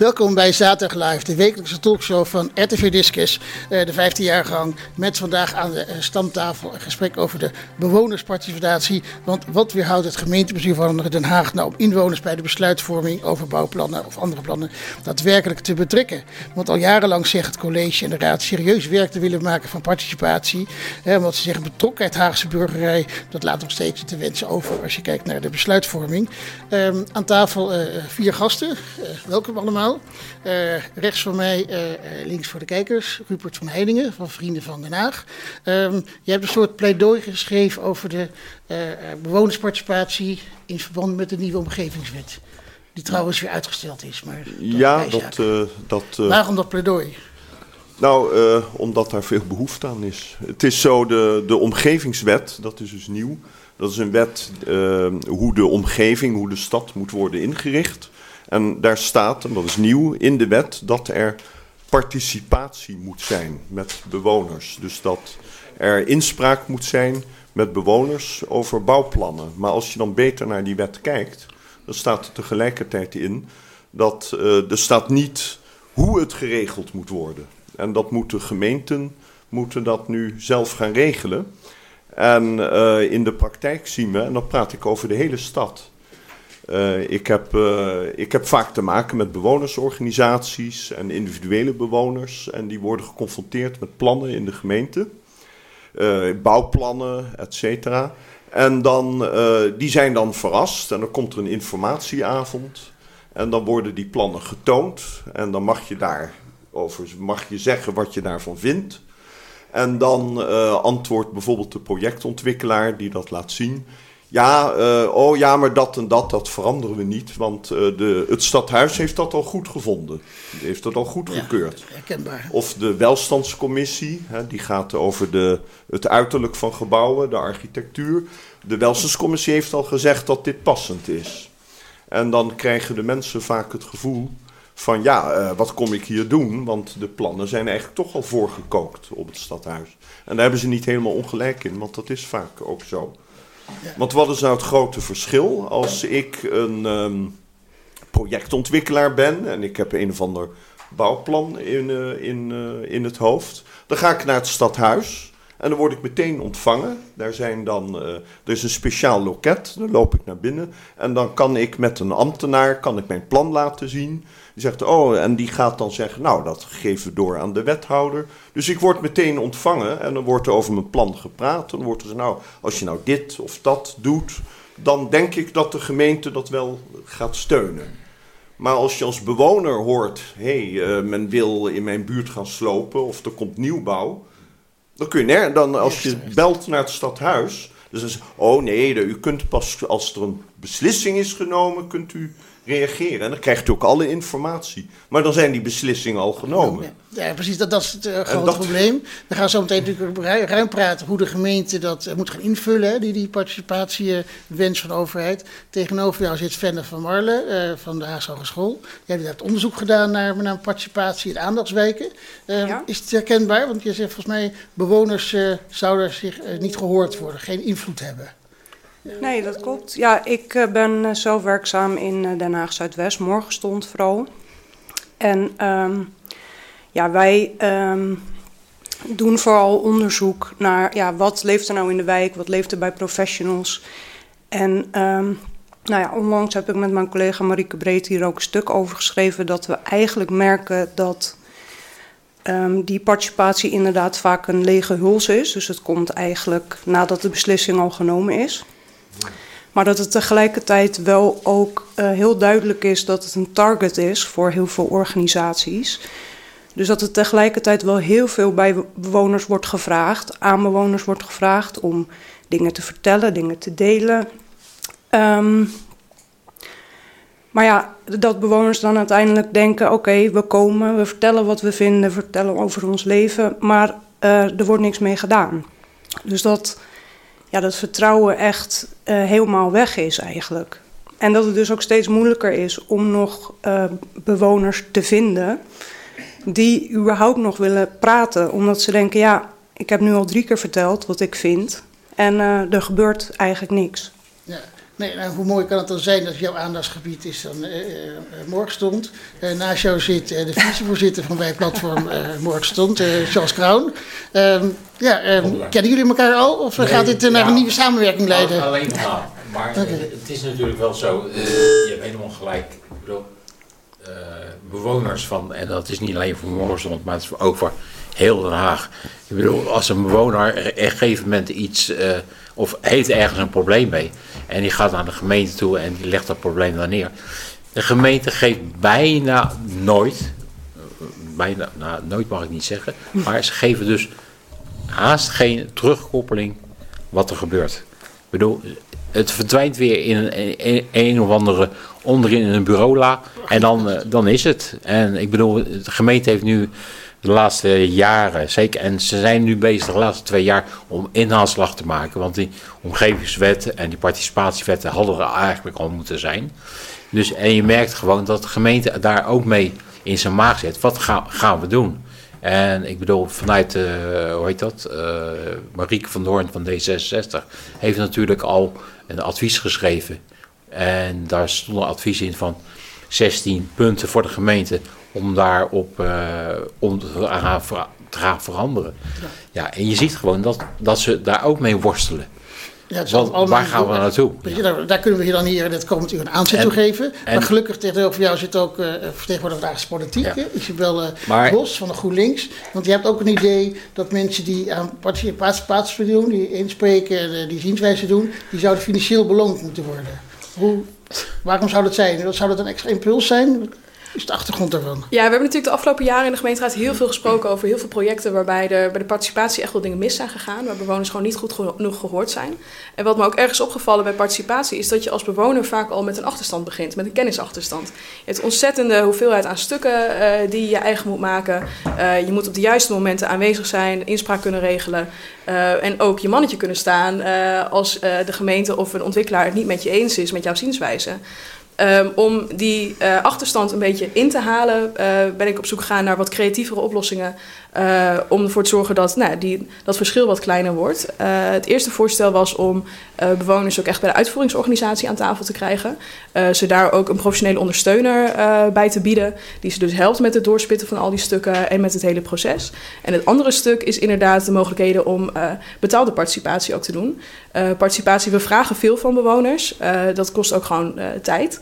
Welkom bij Zaterdag Live, de wekelijkse talkshow van RTV Discus, eh, de 15 gang. Met vandaag aan de eh, stamtafel een gesprek over de bewonersparticipatie. Want wat weerhoudt het gemeentebestuur van Den Haag nou om inwoners bij de besluitvorming over bouwplannen of andere plannen daadwerkelijk te betrekken? Want al jarenlang zegt het college en de raad serieus werk te willen maken van participatie. Omdat ze zeggen betrokkenheid Haagse burgerij, dat laat nog steeds te wensen over als je kijkt naar de besluitvorming. Ehm, aan tafel uh, vier gasten. welkom allemaal. Uh, rechts van mij, uh, links voor de kijkers, Rupert van Heidingen van Vrienden van Den Haag. Um, je hebt een soort pleidooi geschreven over de uh, bewonersparticipatie in verband met de nieuwe omgevingswet. Die trouwens weer uitgesteld is. Maar ja, dat, dat. Waarom dat pleidooi? Nou, omdat daar veel behoefte aan is. Het is zo, de, de omgevingswet, dat is dus nieuw. Dat is een wet hoe de omgeving, hoe de stad moet worden ingericht. En daar staat, en dat is nieuw in de wet, dat er participatie moet zijn met bewoners. Dus dat er inspraak moet zijn met bewoners over bouwplannen. Maar als je dan beter naar die wet kijkt, dan staat er tegelijkertijd in dat uh, er staat niet hoe het geregeld moet worden. En dat moeten gemeenten moeten dat nu zelf gaan regelen. En uh, in de praktijk zien we, en dan praat ik over de hele stad, uh, ik, heb, uh, ik heb vaak te maken met bewonersorganisaties en individuele bewoners. En die worden geconfronteerd met plannen in de gemeente. Uh, bouwplannen, et cetera. En dan, die zijn dan verrast en dan komt er een informatieavond. En dan worden die plannen getoond. En dan mag je daarover mag je zeggen wat je daarvan vindt. En dan antwoordt bijvoorbeeld de projectontwikkelaar die dat laat zien. Ja, uh, oh ja, maar dat en dat, dat veranderen we niet. Want uh, de, het stadhuis heeft dat al goed gevonden. Heeft dat al goed gekeurd. Ja, herkenbaar. Of de welstandscommissie, hè, die gaat over de, het uiterlijk van gebouwen, de architectuur. De welstandscommissie heeft al gezegd dat dit passend is. En dan krijgen de mensen vaak het gevoel van ja, uh, wat kom ik hier doen? Want de plannen zijn eigenlijk toch al voorgekookt op het stadhuis. En daar hebben ze niet helemaal ongelijk in, want dat is vaak ook zo. Want wat is nou het grote verschil als ik een um, projectontwikkelaar ben en ik heb een of ander bouwplan in, uh, in, uh, in het hoofd? Dan ga ik naar het stadhuis en dan word ik meteen ontvangen. Daar zijn dan, uh, er is een speciaal loket, dan loop ik naar binnen en dan kan ik met een ambtenaar kan ik mijn plan laten zien. Zegt, oh, en die gaat dan zeggen, nou, dat geven we door aan de wethouder. Dus ik word meteen ontvangen en dan wordt er over mijn plan gepraat. Dan wordt er nou, als je nou dit of dat doet, dan denk ik dat de gemeente dat wel gaat steunen. Maar als je als bewoner hoort, hé, hey, uh, men wil in mijn buurt gaan slopen of er komt nieuwbouw. Dan kun je, dan als je belt naar het stadhuis, dus dan zeg oh nee, u kunt pas als er een beslissing is genomen, kunt u reageren. En dan krijgt u ook alle informatie. Maar dan zijn die beslissingen al genomen. Ja, precies. Dat, dat is het uh, grote probleem. We gaan zo meteen natuurlijk ruim praten hoe de gemeente dat uh, moet gaan invullen. Hè, die, die participatiewens van de overheid. Tegenover jou zit Fenne van Marle uh, van de Haagse Hogeschool. Jij hebt het onderzoek gedaan naar, naar participatie in aandachtswijken. Ja. Is het herkenbaar? Want je zegt volgens mij bewoners zouden zich niet gehoord worden, geen invloed hebben. Nee, dat klopt. Ja, ik uh, ben uh, zelf werkzaam in uh, Den Haag Zuidwest, morgenstond vooral. En um, ja, wij um, doen vooral onderzoek naar ja, wat leeft er nou in de wijk, wat leeft er bij professionals. En um, nou ja, onlangs heb ik met mijn collega Marieke Breed hier ook een stuk over geschreven dat we eigenlijk merken dat die participatie inderdaad vaak een lege huls is. Dus het komt eigenlijk nadat de beslissing al genomen is. Maar dat het tegelijkertijd wel ook uh, heel duidelijk is dat het een target is voor heel veel organisaties. Dus dat het tegelijkertijd wel heel veel bij bewoners wordt gevraagd, aan bewoners wordt gevraagd om dingen te vertellen, dingen te delen. Um, maar ja, dat bewoners dan uiteindelijk denken: oké, we komen, we vertellen wat we vinden, vertellen over ons leven, maar uh, er wordt niks mee gedaan. Dus dat ja, dat vertrouwen echt uh, helemaal weg is eigenlijk. En dat het dus ook steeds moeilijker is om nog uh, bewoners te vinden die überhaupt nog willen praten. Omdat ze denken, ja, ik heb nu al drie keer verteld wat ik vind en uh, er gebeurt eigenlijk niks. Ja. Nee, nou, hoe mooi kan het dan zijn dat jouw aandachtsgebied is dan uh, uh, Morgenstond. Uh, naast jou zit de vicevoorzitter van wij platform Morgenstond, Charles Kroon. Ehm, ja, um, kennen jullie elkaar al of nee, gaat dit naar een nieuwe samenwerking leiden? Alleen maar. Maar okay. het is natuurlijk wel zo, je hebt helemaal gelijk. Ik bedoel, bewoners van, en dat is niet alleen voor Morgenstond, maar het is ook voor heel Den Haag. Ik bedoel, als een bewoner op een gegeven moment iets, of heeft ergens een probleem mee, en die gaat naar de gemeente toe en die legt dat probleem daar neer. De gemeente geeft bijna nooit, bijna, nou, nooit mag ik niet zeggen, maar ze geven dus haast geen terugkoppeling wat er gebeurt. Ik bedoel, het verdwijnt weer in een, een, of andere onderin in een bureaula en dan, uh, dan is het. En ik bedoel, de gemeente heeft nu de laatste jaren, zeker, en ze zijn nu bezig de laatste twee jaar om inhaalslag te maken. Want die omgevingswet en die participatiewetten hadden er eigenlijk al moeten zijn. Dus, en je merkt gewoon dat de gemeente daar ook mee in zijn maag zit. Wat gaan, we doen? En ik bedoel, vanuit, uh, hoe heet dat, uh, Marieke van Doorn van D66 heeft natuurlijk al een advies geschreven. En daar stond een advies in van 16 punten voor de gemeente om daarop uh, om te gaan, te gaan veranderen. Ja. ja. en je ziet gewoon dat, dat ze daar ook mee worstelen. Ja, Want, waar gaan we naartoe? Je, daar, daar, kunnen we je dan hier in het komend uur een aanzet toe geven. En, maar gelukkig tegenover jou zit ook uh, vertegenwoordiger van de Politiek, ja. Isabel uh, Bos van de GroenLinks. Want je hebt ook een idee dat mensen die aan participatie doen, die inspreken, die zienswijze doen, die zouden financieel beloond moeten worden. Hoe, waarom zou dat zijn? Zou dat een extra impuls zijn? Is de achtergrond daarvan? Ja, we hebben natuurlijk de afgelopen jaren in de gemeenteraad heel veel gesproken over heel veel projecten waarbij de, bij de participatie echt wel dingen mis zijn gegaan, waar bewoners gewoon niet goed genoeg gehoord zijn. En wat me ook ergens opgevallen bij participatie is dat je als bewoner vaak al met een achterstand begint, met een kennisachterstand. Je hebt ontzettende hoeveelheid aan stukken uh, die je eigen moet maken. Uh, je moet op de juiste momenten aanwezig zijn, inspraak kunnen regelen. Uh, en ook je mannetje kunnen staan als de gemeente of een ontwikkelaar het niet met je eens is met jouw zienswijze. Um, om die uh, achterstand een beetje in te halen, uh, ben ik op zoek gegaan naar wat creatievere oplossingen. Uh, om ervoor te zorgen dat nou, die, dat verschil wat kleiner wordt. het eerste voorstel was om bewoners ook echt bij de uitvoeringsorganisatie aan tafel te krijgen. ze daar ook een professionele ondersteuner bij te bieden. Die ze dus helpt met het doorspitten van al die stukken en met het hele proces. En het andere stuk is inderdaad de mogelijkheden om betaalde participatie ook te doen. participatie, we vragen veel van bewoners. dat kost ook gewoon tijd.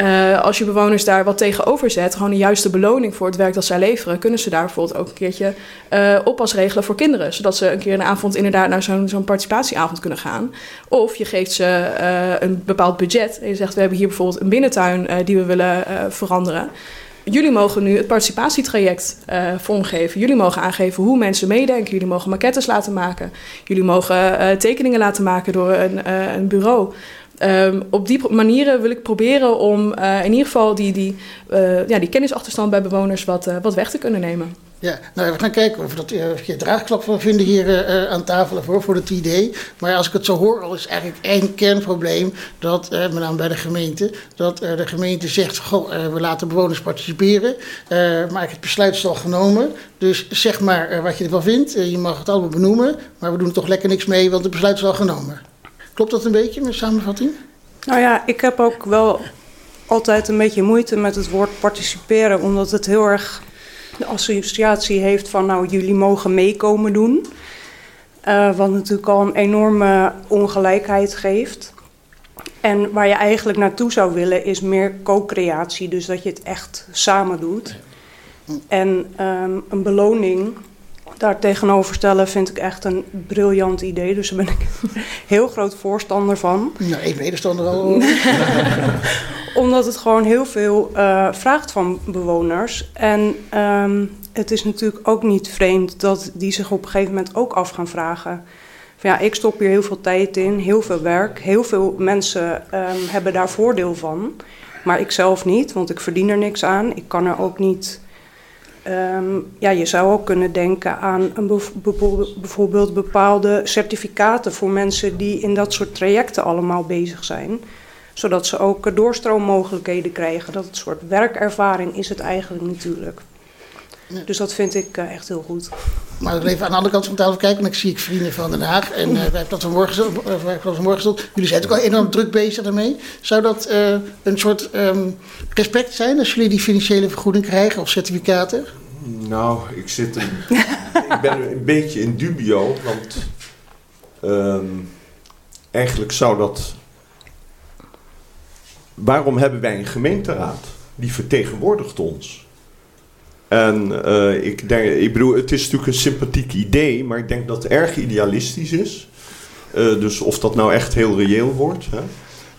Uh, als je bewoners daar wat tegenover zet, gewoon een juiste beloning voor het werk dat zij leveren, kunnen ze daar bijvoorbeeld ook een keertje uh, oppas regelen voor kinderen. Zodat ze een keer een avond inderdaad naar zo'n participatieavond kunnen gaan. Of je geeft ze uh, een bepaald budget en je zegt: We hebben hier bijvoorbeeld een binnentuin die we willen veranderen. Jullie mogen nu het participatietraject vormgeven. Jullie mogen aangeven hoe mensen meedenken. Jullie mogen maquettes laten maken. Jullie mogen tekeningen laten maken door een, een bureau. Um, op die manieren wil ik proberen om uh, in ieder geval die, die, uh, ja, die kennisachterstand bij bewoners wat, uh, wat weg te kunnen nemen. Ja, nou we gaan kijken of dat uh, draagklap van vinden hier aan tafel voor, voor het idee. Maar als ik het zo hoor, al is eigenlijk één kernprobleem, dat, met name bij de gemeente, dat de gemeente zegt, goh, we laten bewoners participeren, maar het besluit is al genomen. Dus zeg maar wat je ervan vindt, je mag het allemaal benoemen, maar we doen er toch lekker niks mee, want het besluit is al genomen. Klopt dat een beetje met samenvatting? Nou ja, ik heb ook wel altijd een beetje moeite met het woord participeren, omdat het heel erg de associatie heeft van nou jullie mogen meekomen doen. Uh, wat natuurlijk al een enorme ongelijkheid geeft. En waar je eigenlijk naartoe zou willen is meer co-creatie, dus dat je het echt samen doet. En um, een beloning daar tegenover stellen vind ik echt een briljant idee. Dus daar ben ik heel groot voorstander van. Nou, één medestander al. Omdat het gewoon heel veel uh, vraagt van bewoners. En um, het is natuurlijk ook niet vreemd dat die zich op een gegeven moment ook af gaan vragen. Van ja, ik stop hier heel veel tijd in, heel veel werk. Heel veel mensen um, hebben daar voordeel van. Maar ik zelf niet, want ik verdien er niks aan. Ik kan er ook niet Um, ja, je zou ook kunnen denken aan een bijvoorbeeld bepaalde certificaten voor mensen die in dat soort trajecten allemaal bezig zijn. Zodat ze ook doorstroommogelijkheden krijgen. Dat soort werkervaring is het eigenlijk natuurlijk. Ja. Dus dat vind ik uh, echt heel goed. maar ik even aan de andere kant van de tafel kijken. En ik zie ik vrienden van Den Haag. En uh, wij hebben dat vanmorgen, uh, vanmorgen Jullie zijn ook al enorm druk bezig daarmee. Zou dat uh, een soort um, respect zijn als jullie die financiële vergoeding krijgen of certificaten? Nou, ik, zit een, ik ben een beetje in dubio. Want um, eigenlijk zou dat. Waarom hebben wij een gemeenteraad? Die vertegenwoordigt ons. En uh, ik, denk, ik bedoel, het is natuurlijk een sympathiek idee, maar ik denk dat het erg idealistisch is. Uh, dus of dat nou echt heel reëel wordt. Hè.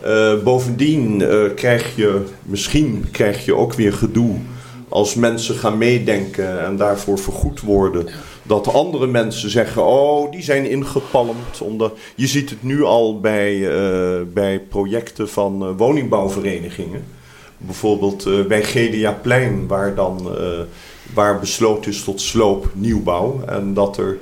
Uh, bovendien krijg je, misschien krijg je ook weer gedoe als mensen gaan meedenken en daarvoor vergoed worden. Dat andere mensen zeggen, oh, die zijn ingepalmd. Omdat, je ziet het nu al bij, bij projecten van woningbouwverenigingen bijvoorbeeld uh, bij GDA Plein, waar dan uh, waar besloten is tot sloop nieuwbouw. En dat er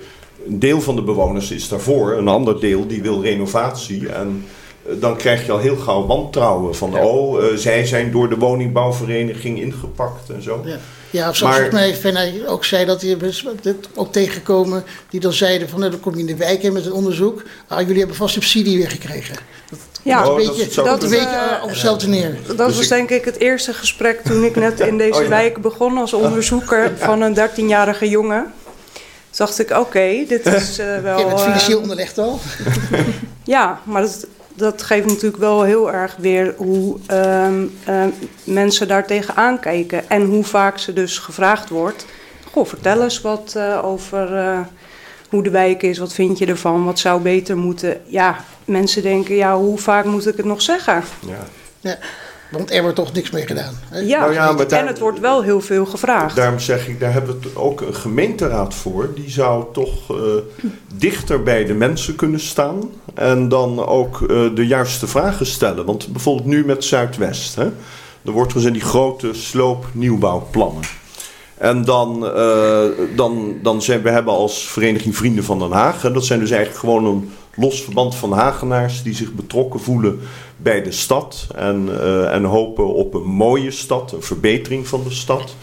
een deel van de bewoners is daarvoor, een ander deel die wil renovatie. En uh, dan krijg je al heel gauw wantrouwen van, ja. oh, zij zijn door de woningbouwvereniging ingepakt en zo. Ja. Ja, of zoals mij Fenna ook zei dat hij dit ook tegengekomen die dan zeiden van nou, dan kom je in de wijk in met een onderzoek. Ah, jullie hebben vast subsidie weer gekregen. Dat, ja, een beetje, dat, een beetje uh, op hetzelfde neer. Dat dus was ik... denk ik het eerste gesprek toen ik net in deze oh, ja. wijk begon als onderzoeker van een 13-jarige jongen. Toen dacht ik, oké, okay, dit is uh, wel... Je bent financieel onderlegd al. ja, maar dat, dat geeft natuurlijk wel heel erg weer hoe um, um, mensen daar tegenaan kijken. En hoe vaak ze dus gevraagd wordt. Goh, vertel eens wat uh, over uh, hoe de wijk is. Wat vind je ervan? Wat zou beter moeten? Ja, mensen denken, ja, hoe vaak moet ik het nog zeggen? Ja. ja. Want er wordt toch niks mee gedaan. Hè? Ja, nou ja daar, en het wordt wel heel veel gevraagd. Daarom zeg ik, daar hebben we ook een gemeenteraad voor. Die zou toch uh, dichter bij de mensen kunnen staan. En dan ook uh, de juiste vragen stellen. Want bijvoorbeeld nu met Zuidwest. Hè, er wordt gezegd die grote sloop-nieuwbouwplannen. En dan, uh, dan, dan zijn we hebben als Vereniging Vrienden van Den Haag. En dat zijn dus eigenlijk gewoon een los verband van Hagenaars die zich betrokken voelen bij de stad. En, uh, en hopen op een mooie stad, een verbetering van de stad.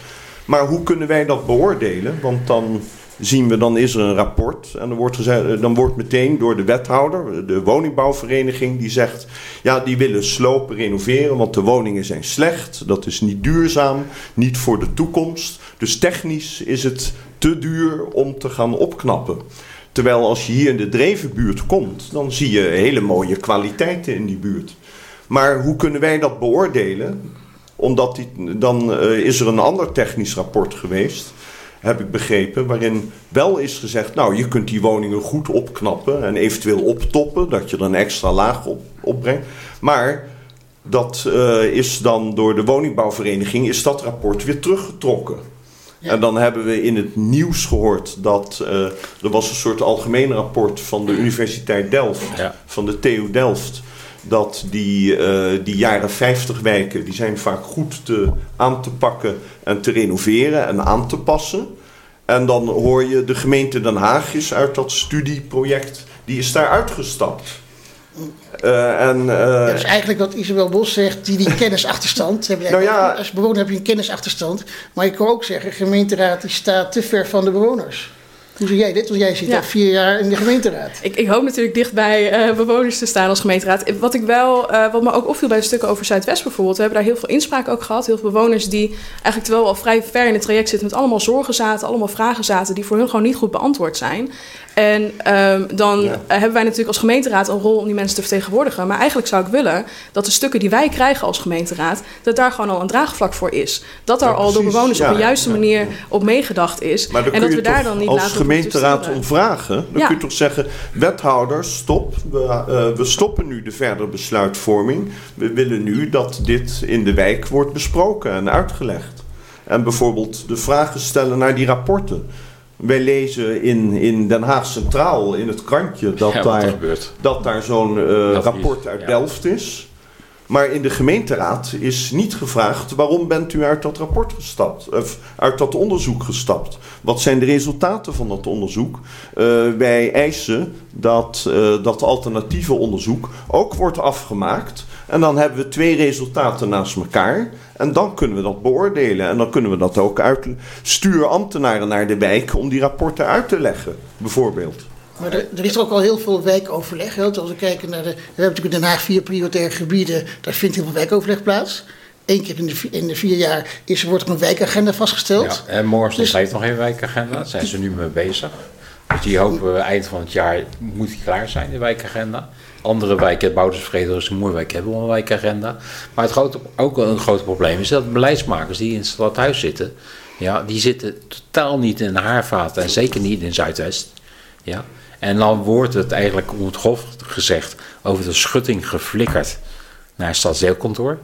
Maar hoe kunnen wij dat beoordelen? Want dan zien we, dan is er een rapport. En dan wordt, gezegd, dan wordt meteen door de wethouder, de woningbouwvereniging, die zegt: ja, die willen slopen, renoveren, want de woningen zijn slecht. Dat is niet duurzaam, niet voor de toekomst. Dus technisch is het te duur om te gaan opknappen. Terwijl als je hier in de Drevenbuurt komt, dan zie je hele mooie kwaliteiten in die buurt. Maar hoe kunnen wij dat beoordelen? Omdat die, dan uh, is er een ander technisch rapport geweest, heb ik begrepen, waarin wel is gezegd: Nou, je kunt die woningen goed opknappen en eventueel optoppen, dat je er een extra laag op, opbrengt. Maar dat uh, is dan door de woningbouwvereniging, is dat rapport weer teruggetrokken. En dan hebben we in het nieuws gehoord dat uh, er was een soort algemeen rapport van de Universiteit Delft, ja. van de TU Delft dat die, uh, die jaren 50 wijken, die zijn vaak goed te, aan te pakken en te renoveren en aan te passen. En dan hoor je de gemeente Den Haag is uit dat studieproject, die is daar uitgestapt. Uh, en, uh, ja, dus eigenlijk wat Isabel Bos zegt, die, die kennisachterstand. Heb je nou ja, als bewoner heb je een kennisachterstand. Maar je kan ook zeggen, de gemeenteraad die staat te ver van de bewoners. Hoe zie jij dit? Want jij zit ja. al vier jaar in de gemeenteraad. Ik, ik hoop natuurlijk dicht bij uh, bewoners te staan als gemeenteraad. Wat, ik wel, uh, wat me ook opviel bij de stukken over Zuidwest bijvoorbeeld. We hebben daar heel veel inspraak ook gehad. Heel veel bewoners die eigenlijk terwijl we al vrij ver in het traject zitten... met allemaal zorgen zaten, allemaal vragen zaten... die voor hun gewoon niet goed beantwoord zijn. En um, dan ja. hebben wij natuurlijk als gemeenteraad een rol om die mensen te vertegenwoordigen. Maar eigenlijk zou ik willen dat de stukken die wij krijgen als gemeenteraad, dat daar gewoon al een draagvlak voor is. Dat daar ja, al door bewoners ja, op de juiste manier op meegedacht is. en dat we daar dan niet als gemeenteraad om vragen. Dan kun je toch zeggen, wethouders, stop. We, uh, we stoppen nu de verdere besluitvorming. We willen nu dat dit in de wijk wordt besproken en uitgelegd. En bijvoorbeeld de vragen stellen naar die rapporten. Wij lezen in, in Den Haag Centraal in het krantje dat ja, daar, dat daar zo'n uh, rapport is, uit ja. Delft is. Maar in de gemeenteraad is niet gevraagd waarom bent u uit dat rapport gestapt, of uit dat onderzoek gestapt. Wat zijn de resultaten van dat onderzoek? Uh, wij eisen dat uh, dat alternatieve onderzoek ook wordt afgemaakt En dan hebben we twee resultaten naast elkaar. En dan kunnen we dat beoordelen. En dan kunnen we dat ook uit. Stuur ambtenaren naar de wijk om die rapporten uit te leggen, bijvoorbeeld. Maar er, er, is ook al heel veel wijkoverleg. Hè? Als we kijken naar de. We hebben natuurlijk in Den Haag vier prioritaire gebieden. Daar vindt heel veel wijkoverleg plaats. Eén keer in de, in de vier jaar is, wordt er een wijkagenda vastgesteld. Ja, en morgen dus, heeft nog geen wijkagenda. Daar zijn ze nu mee bezig. Dus die hopen eind van het jaar moet die klaar zijn, de wijkagenda. Andere wijken, Boudersvrede, een Moerwijk hebben een wijkagenda. Maar het grote, ook een groot probleem is dat beleidsmakers die in het stadhuis zitten, ja, die zitten totaal niet in haarvaten en zeker niet in Zuidwest. Ja. En dan wordt het eigenlijk om het hof gezegd over de schutting geflikkerd naar het stadsdeelkantoor.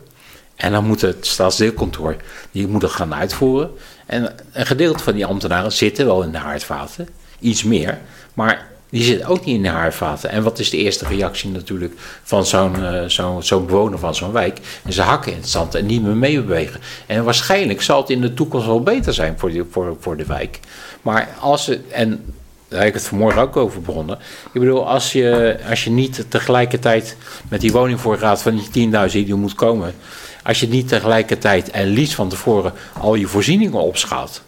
En dan moet het staatsdeelkantoor, die moet gaan uitvoeren. En een gedeelte van die ambtenaren zitten wel in de haardvaten, iets meer. Maar die zitten ook niet in de haardvaten. En wat is de eerste reactie natuurlijk van zo'n uh, zo'n zo'n bewoner van zo'n wijk? En ze hakken in het zand en niet meer meebewegen. En waarschijnlijk zal het in de toekomst wel beter zijn voor, die, voor, voor de wijk. Maar als ze, en daar heb ik het vanmorgen ook over begonnen. Ik bedoel, als je, als je niet tegelijkertijd met die woningvoorraad van die 10.000 die moet komen, als je niet tegelijkertijd en liefst van tevoren al je voorzieningen opschaalt,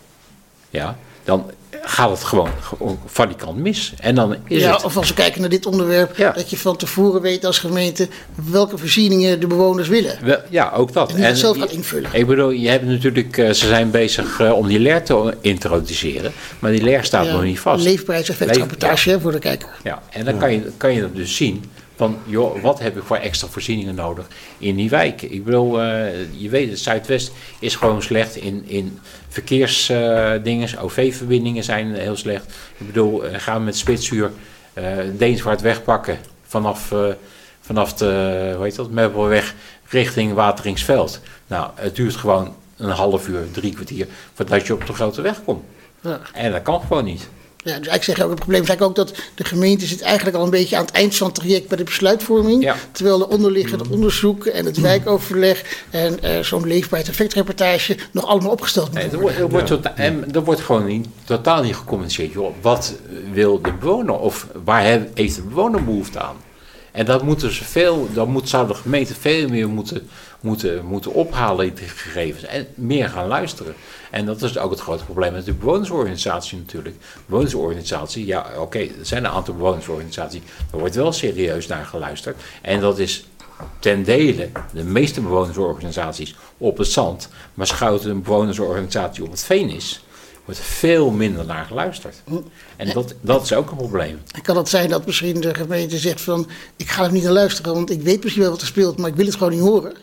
ja, dan gaat het gewoon, gewoon kant mis. En dan is ja, het... Of als we kijken naar dit onderwerp, dat je van tevoren weet als gemeente welke voorzieningen de bewoners willen. ja, ook dat. En die zelf gaat invullen. Ik bedoel, je hebt natuurlijk, eh, ze zijn bezig eh, om die leer te introduceren, maar die leer staat nog niet vast. Leefprijseffectrapportage Leef, ja. voor de kijker. Ja, en dan kan je, kan je dat dus zien van, joh, wat heb ik voor extra voorzieningen nodig in die wijken? Ik bedoel, uh, je weet, het Zuidwest is gewoon slecht in, in verkeersdingen. Uh, OV-verbindingen zijn heel slecht. Ik bedoel, uh, gaan we met spitsuur Deenswaard wegpakken vanaf, vanaf de, hoe heet dat, Meubelweg richting Wateringsveld. Nou, het duurt gewoon een half uur, drie kwartier voordat je op de grote weg komt. Ja. En dat kan gewoon niet. Ja, dus ik zeg ook, het probleem is eigenlijk ook dat de gemeente zit eigenlijk al een beetje aan het eind van het traject bij de besluitvorming. Terwijl de onderliggende mm. onderzoek en het wijkoverleg en uh, zo'n leefbaarheidseffectrapportage nog allemaal opgesteld moeten nee, worden. Er wordt, er wordt, en er wordt gewoon niet, totaal niet gecommuniceerd. Joh, wat wil de bewoner of waar heeft de bewoner behoefte aan? En dat moeten ze veel, dan moet, zou de gemeente veel meer moeten, moeten, moeten ophalen die gegevens en meer gaan luisteren. En dat is ook het grote probleem met de bewonersorganisatie natuurlijk. Bewonersorganisatie, ja oké, er zijn een aantal bewonersorganisaties, daar wordt wel serieus naar geluisterd. En dat is ten dele de meeste bewonersorganisaties op het zand, maar schuilt een bewonersorganisatie op het veen is wordt veel minder naar geluisterd. En dat, dat is ook een probleem. Kan het zijn dat misschien de gemeente zegt van... ik ga er niet naar luisteren, want ik weet misschien wel wat er speelt... maar ik wil het gewoon niet horen?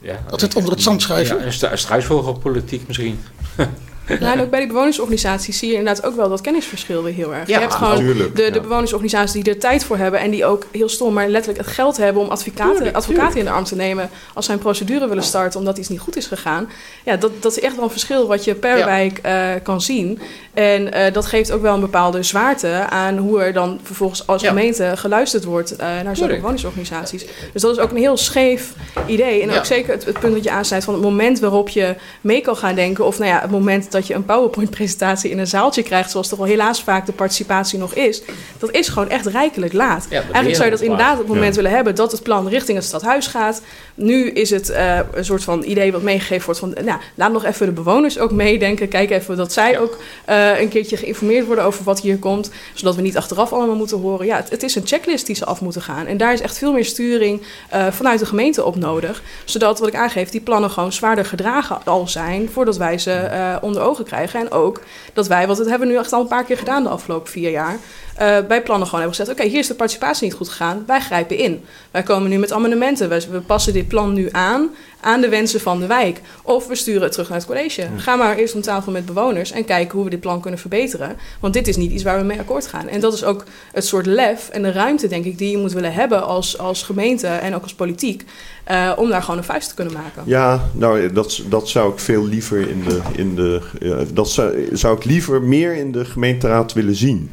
Ja, dat het onder het zand schuiven? Ja, een struisvogelpolitiek misschien. Nou, en ook bij die bewonersorganisaties zie je inderdaad ook wel dat kennisverschil weer heel erg. je hebt gewoon de, de bewonersorganisaties die er tijd voor hebben en die ook heel stom, maar letterlijk het geld hebben om advocaten, advocaten in de arm te nemen als zij een procedure willen starten omdat iets niet goed is gegaan. Ja, dat, dat is echt wel een verschil wat je per wijk uh, kan zien. En uh, dat geeft ook wel een bepaalde zwaarte aan hoe er dan vervolgens als gemeente geluisterd wordt uh, naar zo'n bewonersorganisaties. Dus dat is ook een heel scheef idee. En ook zeker het, het punt dat je aansnijdt van het moment waarop je mee kan gaan denken, of nou ja, het moment dat je een PowerPoint-presentatie in een zaaltje krijgt, zoals toch wel helaas vaak de participatie nog is, dat is gewoon echt rijkelijk laat. Eigenlijk zou je dat inderdaad op het moment willen hebben dat het plan richting het stadhuis gaat. Nu is het uh, een soort van idee wat meegegeven wordt van, nou, laat nog even de bewoners ook meedenken. Kijk even dat zij ook uh, een keertje geïnformeerd worden over wat hier komt, zodat we niet achteraf allemaal moeten horen. Ja, het, het is een checklist die ze af moeten gaan. En daar is echt veel meer sturing uh, vanuit de gemeente op nodig, zodat, wat ik aangeef, die plannen gewoon zwaarder gedragen al zijn voordat wij ze onder krijgen. En ook dat wij, want dat hebben we nu echt al een paar keer gedaan de afgelopen vier jaar, uh, bij plannen gewoon hebben gezegd: oké, hier is de participatie niet goed gegaan. Wij grijpen in. Wij komen nu met amendementen. We, we, passen dit plan nu aan aan de wensen van de wijk. Of we sturen het terug naar het college. Ga maar eerst om tafel met bewoners en kijken hoe we dit plan kunnen verbeteren. Want dit is niet iets waar we mee akkoord gaan. En dat is ook het soort lef en de ruimte, denk ik, die je moet willen hebben als, als gemeente en ook als politiek. Uh, om daar gewoon een vuist te kunnen maken. Ja, nou, dat, dat zou ik veel liever in de. In de uh, dat zou, zou ik liever meer in de gemeenteraad willen zien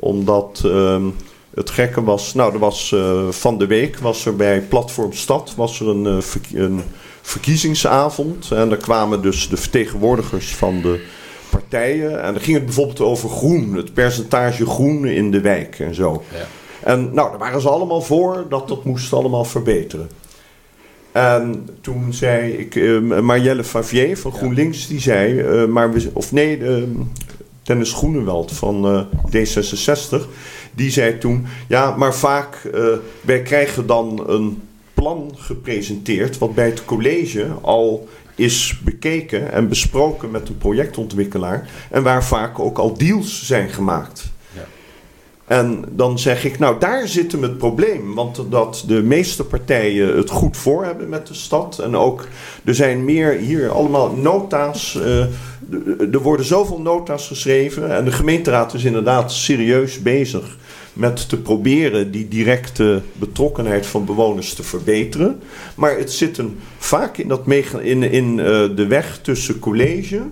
omdat uh, het gekke was, nou, er was uh, van de week was er bij Platform Stad was er een, uh, een verkiezingsavond. En daar kwamen dus de vertegenwoordigers van de partijen. En dan ging het bijvoorbeeld over groen, het percentage groen in de wijk en zo. Ja. En nou, daar waren ze allemaal voor dat dat moest allemaal verbeteren. En toen zei ik, uh, Marielle Favier van GroenLinks, die zei, uh, maar we, of nee, uh, Dennis Groenewald van D66, die zei toen, ja, maar vaak, wij krijgen dan een plan gepresenteerd, wat bij het college al is bekeken en besproken met een projectontwikkelaar en waar vaak ook al deals zijn gemaakt. En dan zeg ik, nou daar zit hem het probleem. Want dat de meeste partijen het goed voor hebben met de stad. En ook, er zijn meer hier allemaal nota's. Uh, er worden zoveel nota's geschreven. En de gemeenteraad is inderdaad serieus bezig met te proberen die directe betrokkenheid van bewoners te verbeteren. Maar het zit hem vaak in, dat in, in uh, de weg tussen college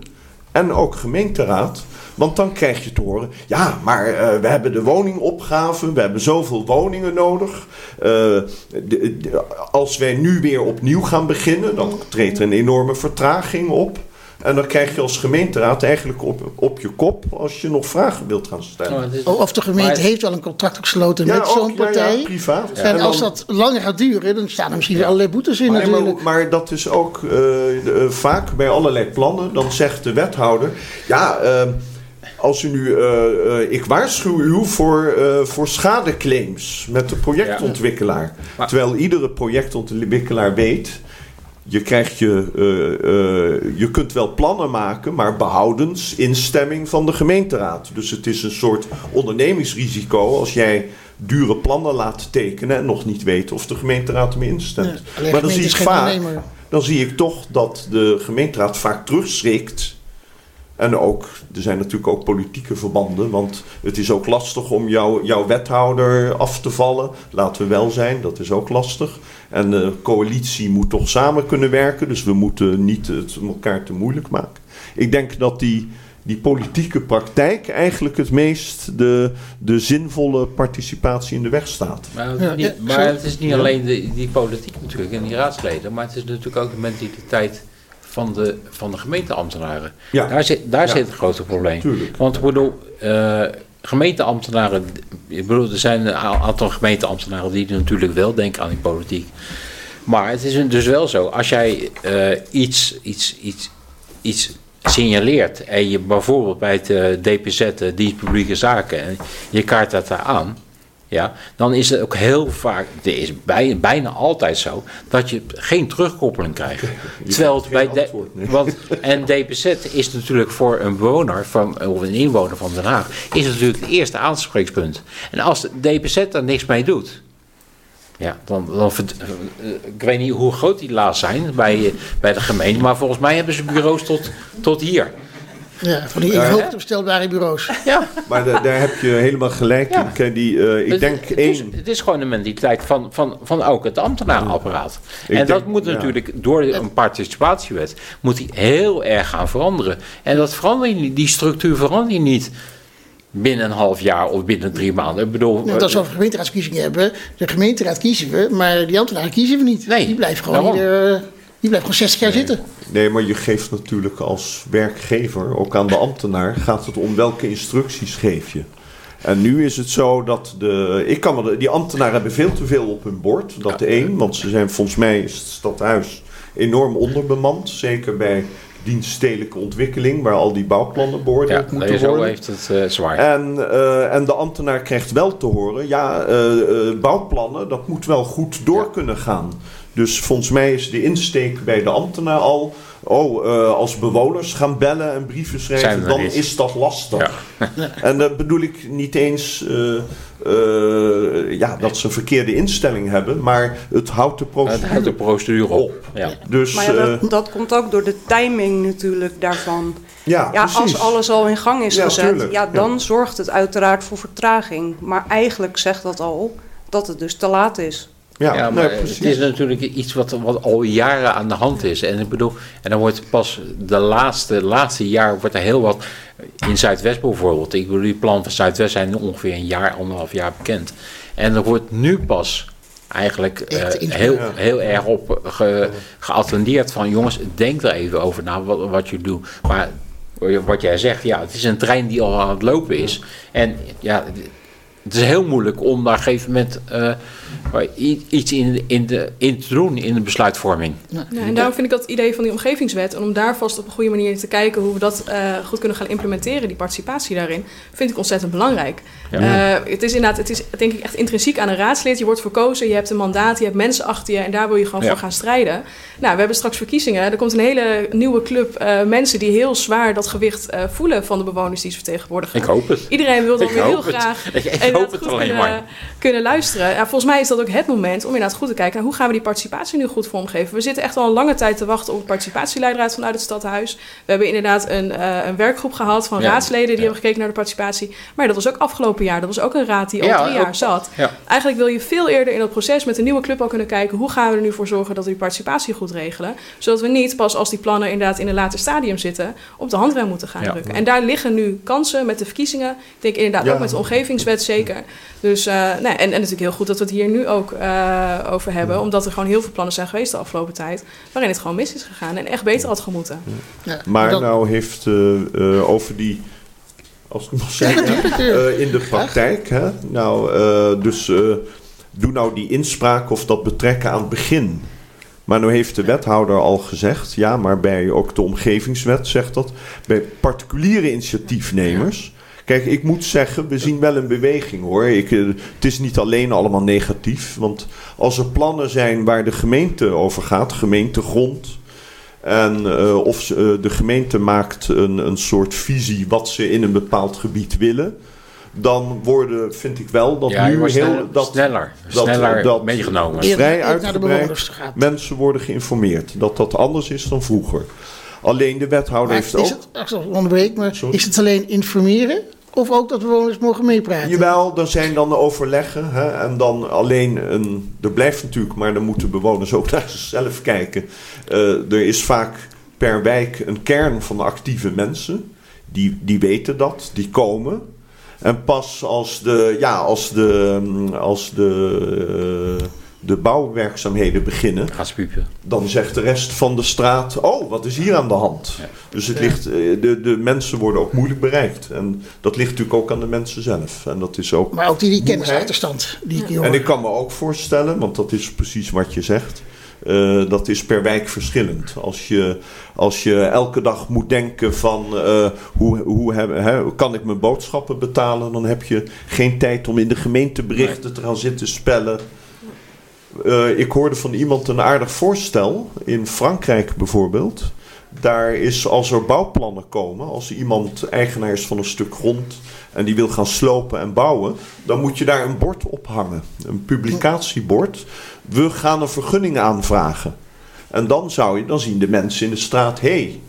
en ook gemeenteraad. Want dan krijg je te horen: ja, maar uh, we hebben de woningopgave, we hebben zoveel woningen nodig. De, als wij nu weer opnieuw gaan beginnen, dan treedt er een enorme vertraging op. En dan krijg je als gemeenteraad eigenlijk op, op je kop als je nog vragen wilt gaan stellen. Oh, of de gemeente heeft wel een contract gesloten ja, met zo'n partij. Ja, privaat. En, en als dat langer gaat duren, dan staan er misschien allerlei boetes in maar, natuurlijk. Maar, maar, dat is ook uh, de, vaak bij allerlei plannen. Dan zegt de wethouder, ja... Uh, als u nu, uh, uh, ik waarschuw u voor, uh, voor schadeclaims met de projectontwikkelaar. Ja. Terwijl iedere projectontwikkelaar weet, je, krijgt je, je kunt wel plannen maken, maar behoudens instemming van de gemeenteraad. Dus het is een soort ondernemingsrisico als jij dure plannen laat tekenen en nog niet weet of de gemeenteraad ermee instemt. Ja, maar dan zie, ik vaak, dan zie ik toch dat de gemeenteraad vaak terugschrikt en ook, er zijn natuurlijk ook politieke verbanden, want het is ook lastig om jou, jouw wethouder af te vallen. Laten we wel zijn, dat is ook lastig. En de coalitie moet toch samen kunnen werken, dus we moeten niet het elkaar te moeilijk maken. Ik denk dat die, die politieke praktijk eigenlijk het meest de, de zinvolle participatie in de weg staat. Maar, het, niet, maar het is niet alleen de, die politiek natuurlijk en die raadsleden, maar het is natuurlijk ook de mentaliteit van de, van de gemeenteambtenaren. Ja. Daar, zit, daar zit het grote probleem. Tuurlijk. Want ik bedoel, uh, gemeenteambtenaren, ik bedoel, er zijn een aantal gemeenteambtenaren die natuurlijk wel denken aan die politiek. Maar het is dus wel zo, als jij uh, iets, iets, iets, iets signaleert en je bijvoorbeeld bij het uh, DPZ, dienst publieke zaken, en je kaart dat daar aan ja, dan is het ook heel vaak, het is bij, bijna altijd zo, dat je geen terugkoppeling krijgt. Terwijl het bij de, want, en DPZ is natuurlijk voor een bewoner van, of een inwoner van Den Haag, is het natuurlijk het eerste aanspreekpunt. En als de DPZ daar niks mee doet, ja, dan, dan, eh, ik weet niet hoe groot die laatst zijn bij, bij de gemeente, maar volgens mij hebben ze bureaus tot, tot hier. Ja, van die hoogtebestelbare bureaus. Ja. Maar da, daar heb je helemaal gelijk ja. in. Die, uh, ik het, denk het, één... is, het is gewoon de mentaliteit van, van, van ook het ambtenarenapparaat. Ja. En dat moet natuurlijk door een participatiewet moet die heel erg gaan veranderen. En dat verander je, die structuur verander je niet binnen een half jaar of binnen drie maanden. Ik bedoel, nou, als we gemeenteraadsverkiezingen hebben, de gemeenteraad kiezen we, maar die ambtenaren kiezen we niet. Nee, die blijven gewoon ieder, die blijft gewoon 60 jaar nee. zitten. Nee, maar je geeft natuurlijk als werkgever, ook aan de ambtenaar, gaat het om welke instructies geef je. En nu is het zo dat de. Ik kan me, die ambtenaren hebben veel te veel op hun bord. Dat ja. één, want ze zijn volgens mij is het stadhuis enorm onderbemand. Zeker bij dienststedelijke ontwikkeling, waar al die bouwplannen beoordeeld ja, moeten zo worden. heeft het uh, zwaar. En, uh, en de ambtenaar krijgt wel te horen, ja, uh, bouwplannen, dat moet wel goed door ja. kunnen gaan. Dus volgens mij is de insteek bij de ambtenaar al. Oh, uh, als bewoners gaan bellen en brieven schrijven, dan niet. is dat lastig. Ja. en dat bedoel ik niet eens uh, uh, ja, dat ze een verkeerde instelling hebben, maar het houdt de procedure, het houdt de procedure op. Ja. Dus, maar ja, dat, dat, komt ook door de timing natuurlijk daarvan. Ja, ja als alles al in gang is gezet, tuurlijk. ja, dan zorgt het uiteraard voor vertraging. Maar eigenlijk zegt dat al dat het dus te laat is. Ja, ja maar nee, het is natuurlijk iets wat, wat al jaren aan de hand is. En ik bedoel, en dan wordt pas de laatste, laatste jaar wordt er heel wat. In Zuidwest bijvoorbeeld. Ik bedoel, die plannen van Zuidwest zijn ongeveer een jaar, anderhalf jaar bekend. En er wordt nu pas eigenlijk uh, heel, heel erg op ge, geattendeerd van jongens, denk er even over na wat, wat je doet. Maar wat jij zegt, ja, het is een trein die al aan het lopen is. En ja, Het is heel moeilijk om daar op een gegeven moment uh, iets in, in, de, in te doen in de besluitvorming. Ja, en daarom vind ik dat idee van die omgevingswet, en om daar vast op een goede manier te kijken hoe we dat uh, goed kunnen gaan implementeren, die participatie daarin, vind ik ontzettend belangrijk. Ja. Uh, het is inderdaad, het is denk ik echt intrinsiek aan een raadslid. Je wordt verkozen, je hebt een mandaat, je hebt mensen achter je en daar wil je gewoon ja. voor gaan strijden. Nou, we hebben straks verkiezingen. Er komt een hele nieuwe club mensen die heel zwaar dat gewicht voelen van de bewoners die ze vertegenwoordigen. Ik hoop het. Iedereen wil dan weer heel graag ik, ik hoop het alleen kunnen, maar. kunnen luisteren. Ja, volgens mij is dat ook het moment om inderdaad goed te kijken naar hoe gaan we die participatie nu goed vormgeven. We zitten echt al een lange tijd te wachten op een participatieleidraad vanuit het stadhuis. We hebben inderdaad een, uh, een werkgroep gehad van ja, raadsleden die ja. hebben gekeken naar de participatie. Maar dat was ook afgelopen jaar. Dat was ook een raad die al drie jaar zat. Eigenlijk wil je veel eerder in dat proces met een nieuwe club al kunnen kijken hoe gaan we er nu voor zorgen dat we die participatie goed regelen. Zodat we niet pas als die plannen inderdaad in een later stadium zitten op de handrem moeten gaan drukken. En daar liggen nu kansen met de verkiezingen. Ik denk inderdaad ook met de omgevingswet zeker. Dus, uh, nou, en, en natuurlijk heel goed dat we het hier nu ook uh, over hebben. Omdat er gewoon heel veel plannen zijn geweest de afgelopen tijd. Waarin het gewoon mis is gegaan en echt beter had gemoeten. Ja. Maar dan... nou heeft uh, over die. Als ik mag zeggen, in de praktijk. Hè? Nou, dus doe nou die inspraak of dat betrekken aan het begin. Maar nu heeft de wethouder al gezegd, ja, maar bij ook de omgevingswet zegt dat, bij particuliere initiatiefnemers Kijk, ik moet zeggen, we zien wel een beweging hoor. Ik, eh, het is niet alleen allemaal negatief. Want als er plannen zijn waar de gemeente over gaat, gemeentegrond. En uh, of uh, de gemeente maakt een, een soort visie wat ze in een bepaald gebied willen dan worden, vind ik wel, dat ja, nu heel sneller, dat, sneller, dat, sneller dat meegenomen. Vrij uitgebreid mensen worden geïnformeerd. Dat dat anders is dan vroeger. Alleen de wethouder maar heeft is ook. Het, onderbreek me. Is het alleen informeren? Of ook dat bewoners mogen meepraten? Jawel, er zijn dan de overleggen. Hè, en dan alleen een. Er blijft natuurlijk, maar dan moeten bewoners ook naar zichzelf kijken. Uh, er is vaak per wijk een kern van actieve mensen. Die, die weten dat, die komen. En pas als de. Ja, als de. Als de uh, de bouwwerkzaamheden beginnen, dan zegt de rest van de straat: Oh, wat is hier aan de hand? Ja. Dus het ligt, de, de mensen worden ook moeilijk bereikt. En dat ligt natuurlijk ook aan de mensen zelf. En dat is ook maar ook die, die kennisachterstand. Die ik en ik kan me ook voorstellen, want dat is precies wat je zegt. Uh, dat is per wijk verschillend. Als je, als je elke dag moet denken van uh, hoe, hoe heb, hè, kan ik mijn boodschappen betalen, dan heb je geen tijd om in de gemeenteberichten te gaan zitten spellen. Uh, ik hoorde van iemand een aardig voorstel. In Frankrijk bijvoorbeeld. Daar is als er bouwplannen komen, als iemand eigenaar is van een stuk grond en die wil gaan slopen en bouwen, dan moet je daar een bord ophangen. Een publicatiebord. We gaan een vergunning aanvragen. En dan zou je, dan zien de mensen in de straat, hé, hey,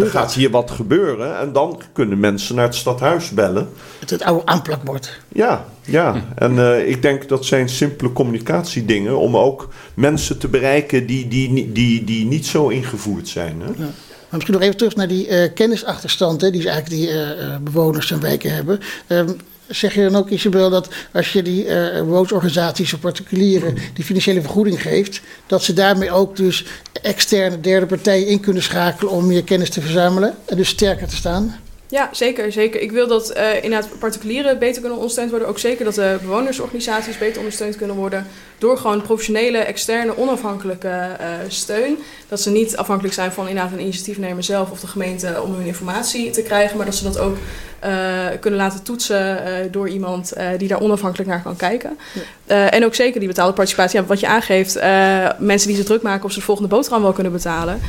er gaat hier wat gebeuren. En dan kunnen mensen naar het stadhuis bellen. Het, het oude aanplakbord. Ja, ja. En uh, ik denk dat zijn simpele communicatiedingen om ook mensen te bereiken die, die, die, die niet zo ingevoerd zijn. Hè? Ja. Maar misschien nog even terug naar die uh, kennisachterstand hè, die eigenlijk die uh, bewoners en wijken hebben. Um, zeg je dan ook, Isabel, dat als je die uh, of particulieren die financiële vergoeding geeft, dat ze daarmee ook dus externe derde partijen in kunnen schakelen om meer kennis te verzamelen en dus sterker te staan? Ja, zeker, zeker. Ik wil dat uh, inderdaad particulieren beter kunnen ondersteund worden. Ook zeker dat de bewonersorganisaties beter ondersteund kunnen worden. Door gewoon professionele, externe, onafhankelijke uh, steun. Dat ze niet afhankelijk zijn van inderdaad een initiatiefnemer zelf of de gemeente om hun informatie te krijgen. Maar dat ze dat ook kunnen laten toetsen door iemand die daar onafhankelijk naar kan kijken. Ja. en ook zeker die betaalde participatie. Ja, wat je aangeeft, mensen die zich druk maken of ze de volgende boterham wel kunnen betalen.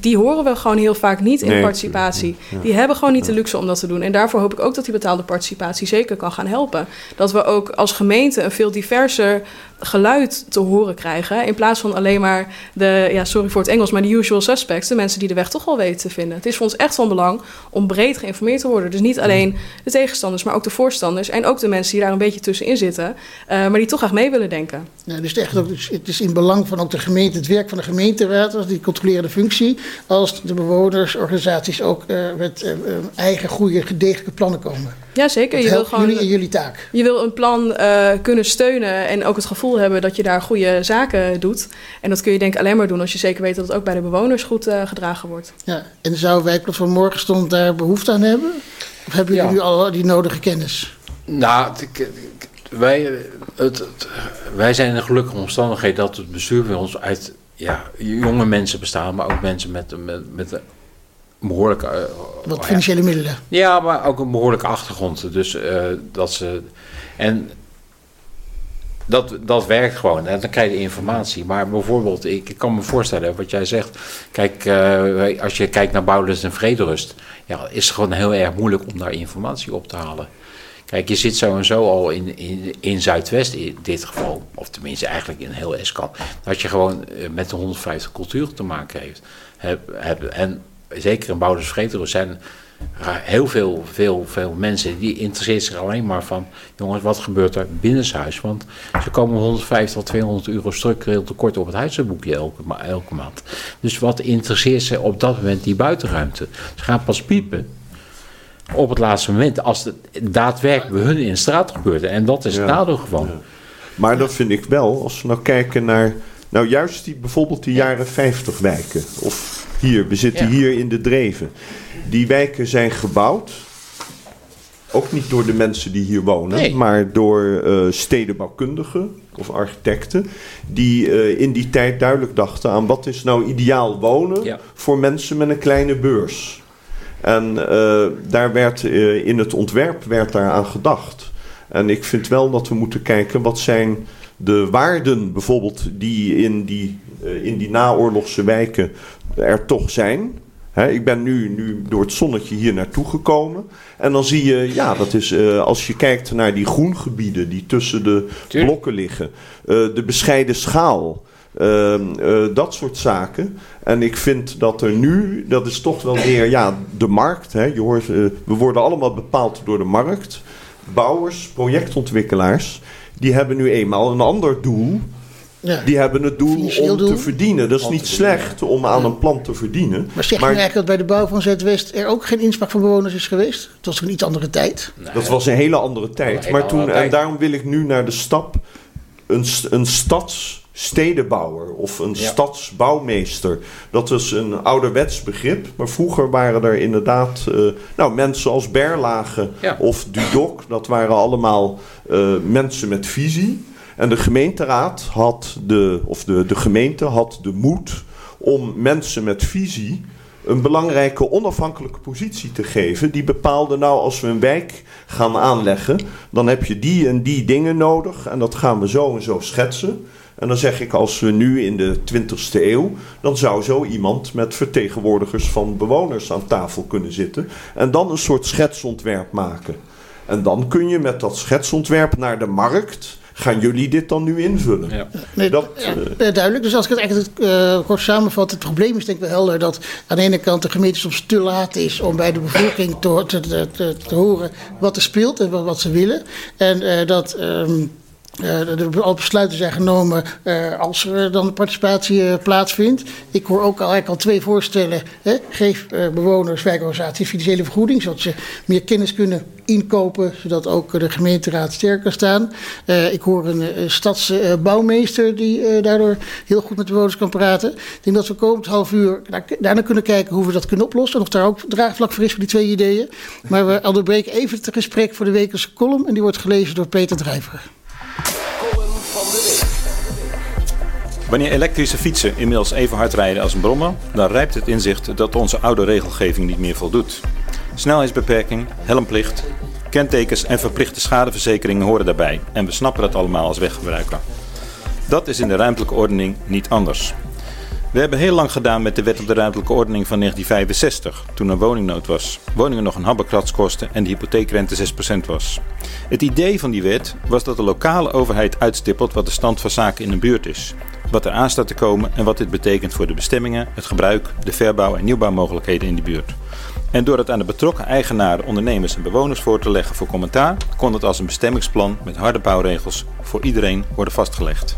die horen we gewoon heel vaak niet in nee, participatie. Ja. Die hebben gewoon niet de luxe om dat te doen. En daarvoor hoop ik ook dat die betaalde participatie zeker kan gaan helpen. Dat we ook als gemeente een veel diverser geluid te horen krijgen. In plaats van alleen maar de, ja, sorry voor het Engels, maar de usual suspects. De mensen die de weg toch wel weten te vinden. Het is voor ons echt van belang om breed geïnformeerd te worden. Dus niet alleen de tegenstanders, maar ook de voorstanders. En ook de mensen die daar een beetje tussenin zitten. Uh, maar die toch graag mee willen denken. Ja, dus echt ook, het is in belang van ook de gemeente, het werk van de gemeenteraad, die controlerende functie. Als de bewonersorganisaties ook uh, met uh, eigen goede, gedegen plannen komen. Ja, zeker. je wil gewoon, jullie en jullie taak. Je wil een plan uh, kunnen steunen en ook het gevoel hebben dat je daar goede zaken doet. En dat kun je denk ik alleen maar doen als je zeker weet dat het ook bij de bewoners goed uh, gedragen wordt. Ja, en zou wijkplan van morgen stond daar behoefte aan hebben? Of hebben jullie ja. nu al die nodige kennis? Nou, wij, het, wij zijn in een gelukkige omstandigheid dat het bestuur bij ons uit ja, jonge mensen bestaan, maar ook mensen met, met, met een behoorlijke... Uh, Wat financiële middelen. Ja, maar ook een behoorlijke achtergrond. Dus uh, dat ze... En dat, dat werkt gewoon. En dan krijg je informatie. Maar bijvoorbeeld, ik, ik kan me voorstellen wat jij zegt. Kijk, uh, als je kijkt naar Bouwlust en Vrederust. Ja, is het gewoon heel erg moeilijk om daar informatie op te halen. Kijk, je zit zo en zo al in, in, in Zuidwest in dit geval. Of tenminste eigenlijk in heel Eskan. Dat je gewoon met de 150 culturen te maken heeft. Heb, heb, en zeker in en Vrederust zijn heel veel, veel, veel mensen die interesseren zich alleen maar van, jongens, wat gebeurt er binnenshuis? Want ze komen 150 tot 200 euro structureel tekort op het huishoudboekje elke, elke maand. Dus wat interesseert ze op dat moment die buitenruimte? Ze gaan pas piepen op het laatste moment als het daadwerkelijk bij hun in de straat gebeurt. En dat is het ja, nadeel gewoon. Ja. Maar dat vind ik wel, als we nou kijken naar, nou juist die, bijvoorbeeld die jaren 50 wijken. Of hier, we zitten hier in de Dreven. Die wijken zijn gebouwd. Ook niet door de mensen die hier wonen, nee. maar door uh, stedenbouwkundigen of architecten. Die uh, in die tijd duidelijk dachten aan wat is nou ideaal wonen ja. voor mensen met een kleine beurs. En uh, daar werd in het ontwerp werd daar aan gedacht. En ik vind wel dat we moeten kijken wat zijn de waarden bijvoorbeeld die in die, in die naoorlogse wijken er toch zijn. He, ik ben nu, nu door het zonnetje hier naartoe gekomen. En dan zie je, ja, dat is uh, als je kijkt naar die groengebieden die tussen de Tuurlijk. blokken liggen. Uh, de bescheiden schaal. Uh, dat soort zaken. En ik vind dat er nu, dat is toch wel meer, ja, de markt. Hè, je hoort, we worden allemaal bepaald door de markt. Bouwers, projectontwikkelaars, die hebben nu eenmaal een ander doel. Ja. Die hebben het doel Financieel om doel. te verdienen. Dat is niet slecht om aan ja. een plan te verdienen. Maar zeg je maar, eigenlijk dat bij de bouw van Zuidwest er ook geen inspraak van bewoners is geweest? Het was een iets andere tijd. Nee, dat was een hele andere tijd. Hele maar toen, en daarom wil ik nu naar de stap een, een stadsstedenbouwer of een ja. stadsbouwmeester. Dat is een ouderwets begrip. Maar vroeger waren er inderdaad uh, nou, mensen als Berlage ja. of Dudok. Dat waren allemaal uh, mensen met visie. En de gemeenteraad had de, of de, de gemeente had de moed om mensen met visie een belangrijke onafhankelijke positie te geven. Die bepaalde nou als we een wijk gaan aanleggen, dan heb je die en die dingen nodig. En dat gaan we zo en zo schetsen. En dan zeg ik, als we nu in de 20ste eeuw, dan zou zo iemand met vertegenwoordigers van bewoners aan tafel kunnen zitten. En dan een soort schetsontwerp maken. En dan kun je met dat schetsontwerp naar de markt gaan jullie dit dan nu invullen? Ja. Nee, dat, ja, uh, duidelijk. Dus als ik het eigenlijk uh, kort samenvat, het probleem is denk ik wel helder dat aan de ene kant de gemeente soms te laat is om bij de bevolking te, te, te, te horen wat er speelt en wat, wat ze willen. En uh, dat. Um, uh, al besluiten zijn genomen uh, als er dan participatie uh, plaatsvindt. Ik hoor ook al, eigenlijk al twee voorstellen. Hè? Geef bewoners, wijkorganisaties financiële vergoeding, zodat ze meer kennis kunnen inkopen, zodat ook de gemeenteraad sterker staan. ik hoor een, stadsbouwmeester die daardoor heel goed met de bewoners kan praten. Ik denk dat we komend half uur daarna kunnen kijken hoe we dat kunnen oplossen. En of daar ook draagvlak voor is voor die twee ideeën. Maar we onderbreken even het gesprek voor de wekelijkse column. En die wordt gelezen door Peter Drijver. Wanneer elektrische fietsen inmiddels even hard rijden als een brommer, dan rijpt het inzicht dat onze oude regelgeving niet meer voldoet. Snelheidsbeperking, helmplicht, kentekens en verplichte schadeverzekeringen horen daarbij en we snappen dat allemaal als weggebruiker. Dat is in de ruimtelijke ordening niet anders. We hebben heel lang gedaan met de wet op de ruimtelijke ordening van 1965, toen er woningnood was. Woningen nog een habbekrats kosten en de hypotheekrente 6% was. Het idee van die wet was dat de lokale overheid uitstippelt wat de stand van zaken in een buurt is. Wat er aan staat te komen en wat dit betekent voor de bestemmingen, het gebruik, de verbouw en nieuwbouwmogelijkheden in die buurt. En door het aan de betrokken eigenaren, ondernemers en bewoners voor te leggen voor commentaar, kon het als een bestemmingsplan met harde bouwregels voor iedereen worden vastgelegd.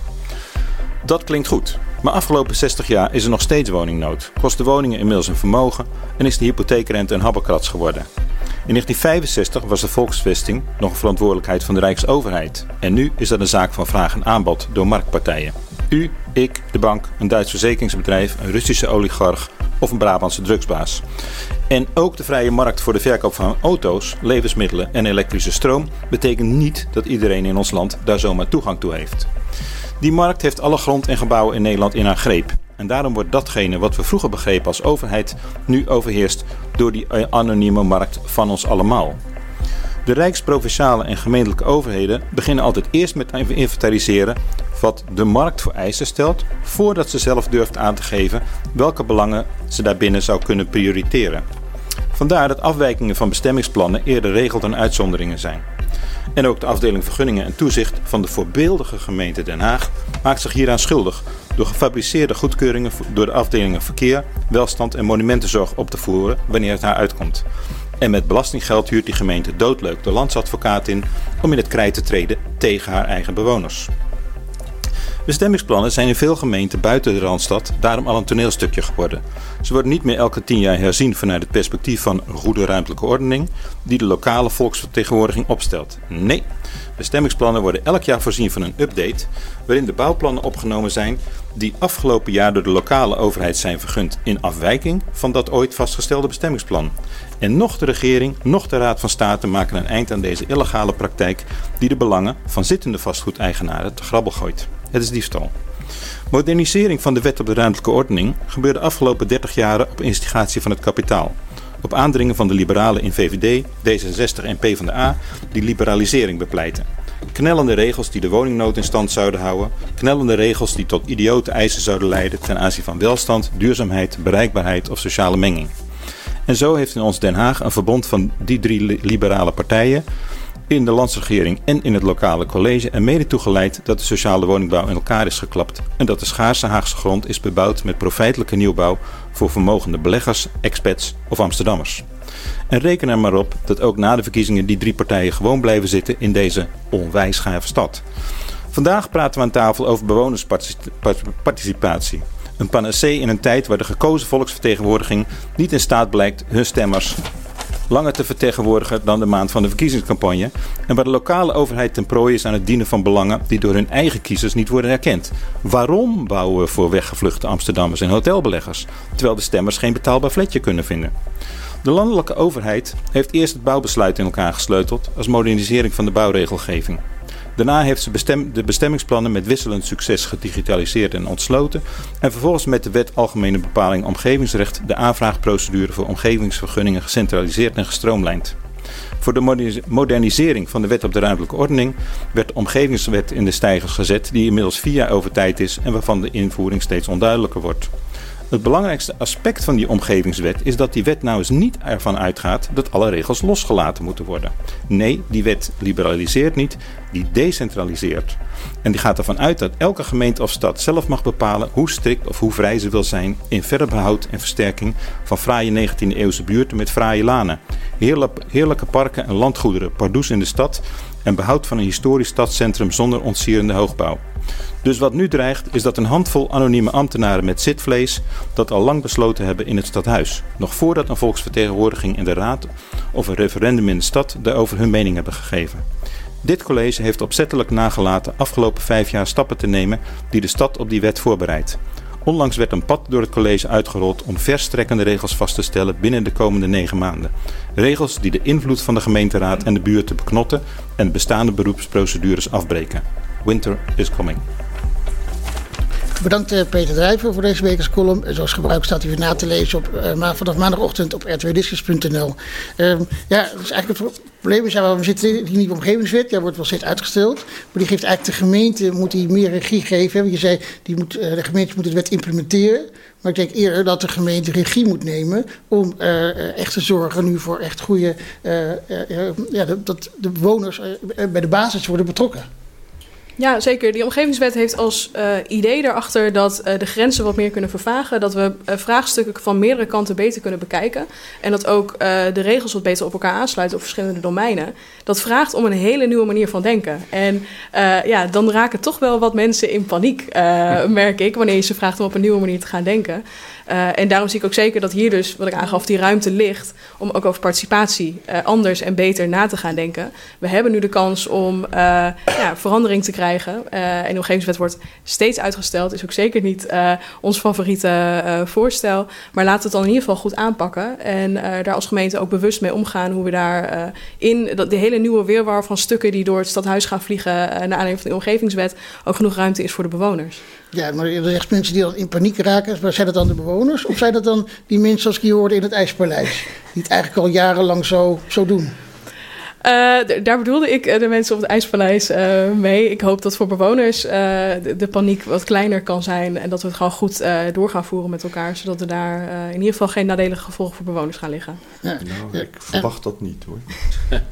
Dat klinkt goed, maar afgelopen 60 jaar is er nog steeds woningnood, kosten woningen inmiddels een vermogen en is de hypotheekrente een habbekrats geworden. In 1965 was de volksvesting nog een verantwoordelijkheid van de Rijksoverheid. En nu is dat een zaak van vraag en aanbod door marktpartijen. U, ik, de bank, een Duits verzekeringsbedrijf, een Russische oligarch of een Brabantse drugsbaas. En ook de vrije markt voor de verkoop van auto's, levensmiddelen en elektrische stroom betekent niet dat iedereen in ons land daar zomaar toegang toe heeft. Die markt heeft alle grond en gebouwen in Nederland in haar greep. En daarom wordt datgene wat we vroeger begrepen als overheid nu overheerst door die anonieme markt van ons allemaal. De rijksprovinciale en gemeentelijke overheden beginnen altijd eerst met inventariseren wat de markt voor eisen stelt, voordat ze zelf durft aan te geven welke belangen ze daarbinnen zou kunnen prioriteren. Vandaar dat afwijkingen van bestemmingsplannen eerder regel dan uitzonderingen zijn. En ook de afdeling vergunningen en toezicht van de voorbeeldige gemeente Den Haag maakt zich hieraan schuldig door gefabriceerde goedkeuringen door de afdelingen verkeer, welstand en monumentenzorg op te voeren wanneer het haar uitkomt. En met belastinggeld huurt die gemeente doodleuk de landsadvocaat in om in het krijt te treden tegen haar eigen bewoners. Bestemmingsplannen zijn in veel gemeenten buiten de Randstad daarom al een toneelstukje geworden. Ze worden niet meer elke tien jaar herzien vanuit het perspectief van goede ruimtelijke ordening die de lokale volksvertegenwoordiging opstelt. Nee, bestemmingsplannen worden elk jaar voorzien van een update waarin de bouwplannen opgenomen zijn die afgelopen jaar door de lokale overheid zijn vergund in afwijking van dat ooit vastgestelde bestemmingsplan. En nog de regering, nog de Raad van State maken een eind aan deze illegale praktijk die de belangen van zittende vastgoedeigenaren te grabbel gooit. Het is diefstal. Modernisering van de wet op de ruimtelijke ordening gebeurde de afgelopen 30 jaren op instigatie van het kapitaal. Op aandringen van de liberalen in VVD, D66 en PvdA die liberalisering bepleiten. Knellende regels die de woningnood in stand zouden houden. Knellende regels die tot idiote eisen zouden leiden ten aanzien van welstand, duurzaamheid, bereikbaarheid of sociale menging. En zo heeft in ons Den Haag een verbond van die drie liberale partijen in de landsregering en in het lokale college er mede toegeleid dat de sociale woningbouw in elkaar is geklapt en dat de schaarse Haagse grond is bebouwd met profijtelijke nieuwbouw voor vermogende beleggers, expats of Amsterdammers. En reken er maar op dat ook na de verkiezingen die drie partijen gewoon blijven zitten in deze onwijs stad. Vandaag praten we aan tafel over bewonersparticipatie. Een panacee in een tijd waar de gekozen volksvertegenwoordiging niet in staat blijkt hun stemmers langer te vertegenwoordigen dan de maand van de verkiezingscampagne. En waar de lokale overheid ten prooi is aan het dienen van belangen die door hun eigen kiezers niet worden erkend. Waarom bouwen we voor weggevluchte Amsterdammers en hotelbeleggers, terwijl de stemmers geen betaalbaar fletje kunnen vinden? De landelijke overheid heeft eerst het bouwbesluit in elkaar gesleuteld als modernisering van de bouwregelgeving. Daarna heeft ze de bestemmingsplannen met wisselend succes gedigitaliseerd en ontsloten. En vervolgens met de wet Algemene Bepaling Omgevingsrecht de aanvraagprocedure voor omgevingsvergunningen gecentraliseerd en gestroomlijnd. Voor de modernisering van de wet op de ruimtelijke ordening werd de omgevingswet in de stijgers gezet, die inmiddels vier jaar over tijd is en waarvan de invoering steeds onduidelijker wordt. Het belangrijkste aspect van die omgevingswet is dat die wet nou eens niet ervan uitgaat dat alle regels losgelaten moeten worden. Nee, die wet liberaliseert niet, die decentraliseert. En die gaat ervan uit dat elke gemeente of stad zelf mag bepalen hoe strikt of hoe vrij ze wil zijn in verder behoud en versterking van fraaie 19e eeuwse buurten met fraaie lanen, heerlijke parken en landgoederen, pardoes in de stad en behoud van een historisch stadscentrum zonder ontsierende hoogbouw. Dus wat nu dreigt is dat een handvol anonieme ambtenaren met zitvlees dat al lang besloten hebben in het stadhuis. Nog voordat een volksvertegenwoordiging in de raad of een referendum in de stad daarover hun mening hebben gegeven. Dit college heeft opzettelijk nagelaten afgelopen vijf jaar stappen te nemen die de stad op die wet voorbereidt. Onlangs werd een pad door het college uitgerold om verstrekkende regels vast te stellen binnen de komende negen maanden. Regels die de invloed van de gemeenteraad en de buurt beknotten en bestaande beroepsprocedures afbreken. Winter is coming. Bedankt uh, Peter Drijver voor deze wekelijks column. Zoals gebruikt staat hij weer na te lezen op, uh, vanaf maandagochtend op rtwdiscus.nl. Uh, ja, dus eigenlijk het probleem is, ja, we zitten die nieuwe omgevingswet, ja, wordt wel steeds uitgesteld. Maar die geeft eigenlijk de gemeente, moet die meer regie geven. Je zei, die moet, de gemeente moet de wet implementeren. Maar ik denk eerder dat de gemeente regie moet nemen om echt te zorgen nu voor echt goede, ja, dat de bewoners bij de basis worden betrokken. Ja, zeker. Die omgevingswet heeft als uh, idee daarachter dat uh, de grenzen wat meer kunnen vervagen. Dat we uh, vraagstukken van meerdere kanten beter kunnen bekijken. En dat ook de regels wat beter op elkaar aansluiten op verschillende domeinen. Dat vraagt om een hele nieuwe manier van denken. En ja, dan raken toch wel wat mensen in paniek, merk ik, wanneer je ze vraagt om op een nieuwe manier te gaan denken. Uh, en daarom zie ik ook zeker dat hier dus, wat ik aangaf, die ruimte ligt om ook over participatie uh, anders en beter na te gaan denken. We hebben nu de kans om uh, ja, verandering te krijgen en de omgevingswet wordt steeds uitgesteld. Is ook zeker niet ons favoriete voorstel. Maar laten we het dan in ieder geval goed aanpakken. En daar als gemeente ook bewust mee omgaan hoe we daar in de hele nieuwe weerwar van stukken die door het stadhuis gaan vliegen naar aanleiding van de omgevingswet ook genoeg ruimte is voor de bewoners. Ja, maar er zijn mensen die dan in paniek raken. Maar zijn dat dan de bewoners? Of zijn dat dan die mensen zoals ik hier hoorde in het IJspaleis? Die het eigenlijk al jarenlang zo, zo doen? Uh, daar bedoelde ik eh, de mensen op het IJspaleis uh, mee. Ik hoop dat voor bewoners de, de, paniek wat kleiner kan zijn. En dat we het gewoon goed door gaan voeren met elkaar. Zodat er daar in ieder geval geen nadelige gevolgen voor bewoners gaan liggen. Ja. Nou, ik verwacht dat niet hoor.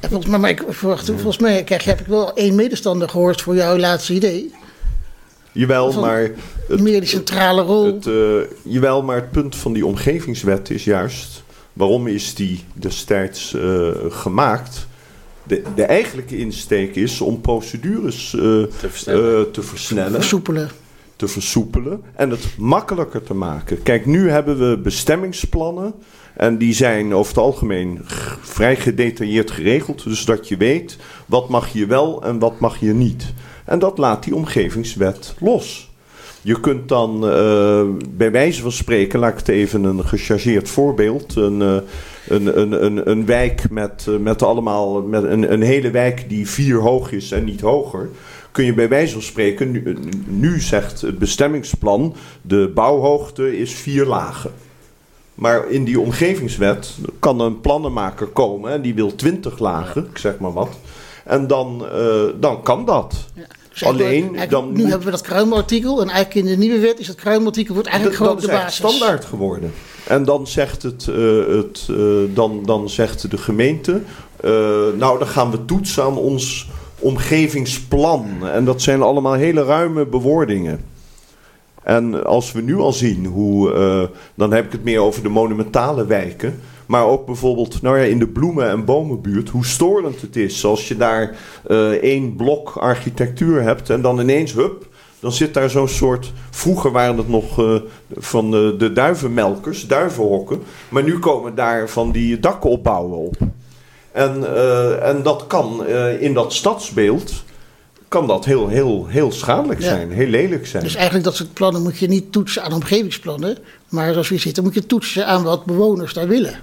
volgens, mij, maar ik verwacht, volgens mij krijg, heb ik wel één medestander gehoord voor jouw laatste idee. Jawel, maar... Het, meer die centrale rol. Het, jawel, maar het punt van die omgevingswet is juist... Waarom is die destijds gemaakt de, de eigenlijke insteek is om procedures uh, te, versnellen. Uh, te versnellen. Versoepelen. Te versoepelen en het makkelijker te maken. Kijk, nu hebben we bestemmingsplannen. En die zijn over het algemeen vrij gedetailleerd geregeld. Dus dat je weet wat mag je wel en wat mag je niet. En dat laat die omgevingswet los. Je kunt dan uh, bij wijze van spreken, laat ik het even een gechargeerd voorbeeld. Een, uh, een, een, een, een wijk met, uh, met allemaal, met een, een hele wijk die vier hoog is en niet hoger. Kun je bij wijze van spreken, nu, nu zegt het bestemmingsplan, de bouwhoogte is vier lagen. Maar in die omgevingswet kan een plannenmaker komen en die wil 20 lagen, ik zeg maar wat. En dan, dan kan dat. Ja. Alleen dan nu hebben we dat kruimartikel en eigenlijk in de nieuwe wet is dat kruimartikel wordt eigenlijk gewoon de basis. standaard geworden. En dan zegt, het, uh, het, uh, dan, dan zegt de gemeente, nou dan gaan we toetsen aan ons omgevingsplan. En dat zijn allemaal hele ruime bewoordingen. En als we nu al zien hoe, dan heb ik het meer over de monumentale wijken. Maar ook bijvoorbeeld nou ja, in de bloemen- en bomenbuurt, hoe storend het is. Als je daar uh, één blok architectuur hebt en dan ineens, hup, dan zit daar zo'n soort. Vroeger waren het nog uh, van de, de duivenmelkers, duivenhokken. Maar nu komen daar van die dakopbouwen op. En, uh, en dat kan in dat stadsbeeld kan dat heel, heel, heel schadelijk zijn, heel lelijk zijn. Dus eigenlijk dat soort plannen moet je niet toetsen aan omgevingsplannen, maar zoals we zitten moet je toetsen aan wat bewoners daar willen.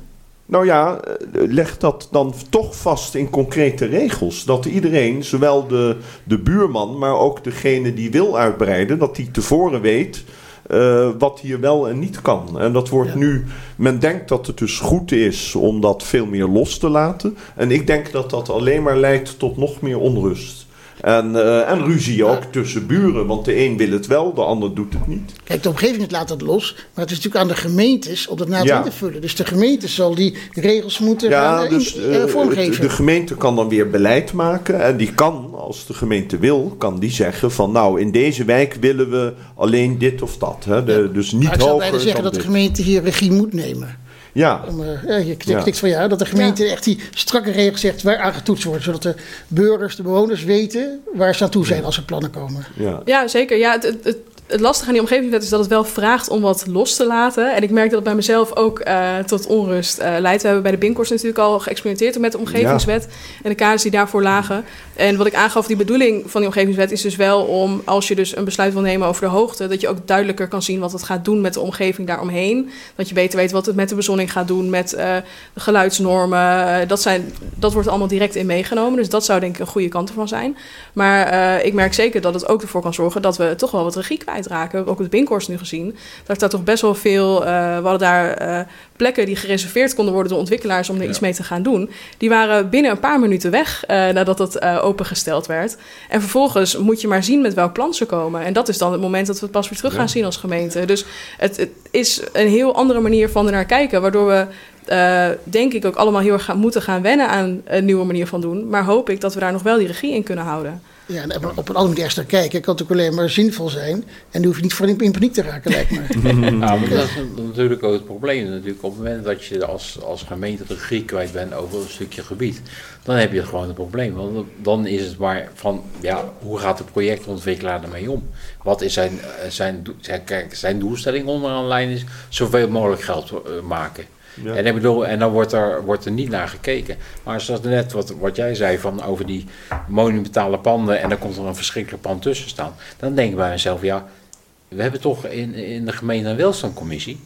Nou ja, eh, leg dat dan toch vast in concrete regels. Dat iedereen, zowel de, de buurman, maar ook degene die wil uitbreiden, dat die tevoren weet uh, wat hier wel en niet kan. En dat wordt nu, men denkt dat het dus goed is om dat veel meer los te laten. En ik denk dat dat alleen maar leidt tot nog meer onrust. En, uh, en ruzie ook tussen buren, want de een wil het wel, de ander doet het niet. Kijk, de omgeving laat dat los, maar het is natuurlijk aan de gemeentes om dat na te vullen. Dus de gemeente zal die regels moeten ja, gaan, dus, in, uh, vormgeven. De gemeente kan dan weer beleid maken en die kan, als de gemeente wil, kan die zeggen van nou, in deze wijk willen we alleen dit of dat. Hè? De, dus niet maar ik zou bijna zeggen dat de gemeente hier regie moet nemen. Ja. Om, uh, ja je knikt van ja, dat de gemeente echt die strakke regels zegt waar aan getoetst wordt. Zodat de burgers, de bewoners weten waar ze aan toe zijn als er plannen komen. Ja, ja zeker. Ja, het, het, het lastige aan die omgevingswet is dat het wel vraagt om wat los te laten. En ik merk dat het bij mezelf ook uh, tot onrust uh, leidt. We hebben bij de Binkhorst natuurlijk al geëxperimenteerd met de omgevingswet en de kaders die daarvoor lagen. En wat ik aangaf, die bedoeling van die omgevingswet is dus wel om, als je dus een besluit wil nemen over de hoogte, dat je ook duidelijker kan zien wat het gaat doen met de omgeving daaromheen. Dat je beter weet wat het met de bezonning gaat doen, met uh, de geluidsnormen. dat, zijn, dat wordt allemaal direct in meegenomen. Dus dat zou denk ik een goede kant ervan zijn. Maar ik merk zeker dat het ook ervoor kan zorgen dat we toch wel wat regie kwijt kwijtraken. We hebben ook het Binkhorst nu gezien. Daar staat toch best wel veel. Uh, we hadden daar uh, plekken die gereserveerd konden worden door ontwikkelaars om er iets mee te gaan doen. Die waren binnen een paar minuten weg uh, nadat het opengesteld werd. En vervolgens moet je maar zien met welk plan ze komen. En dat is dan het moment dat we het pas weer terug gaan zien als gemeente. Dus het, het, is een heel andere manier van er naar kijken, waardoor we. Uh, denk ik ook allemaal heel erg gaan, moeten gaan wennen aan een nieuwe manier van doen. Maar hoop ik dat we daar nog wel die regie in kunnen houden. Ja, en op een andere manier naar kijken kan natuurlijk alleen maar zinvol zijn. En dan hoef je niet voor in paniek te raken, lijkt me. nou, maar dat is natuurlijk ook het probleem. Natuurlijk, op het moment dat je als, als gemeente de regie kwijt bent over een stukje gebied, dan heb je gewoon een probleem. Want dan is het maar van, ja, hoe gaat de projectontwikkelaar ermee om? Wat is zijn, zijn, zijn, zijn doelstelling onderaan lijn is? Zoveel mogelijk geld maken. Ja. En, ik bedoel, en dan wordt er, wordt er niet naar gekeken. Maar zoals net wat, wat jij zei van over die monumentale panden en dan komt er een verschrikkelijk pand tussen staan. Dan denk ik bij mezelf, ja, we hebben toch in, in de gemeente een welstandcommissie.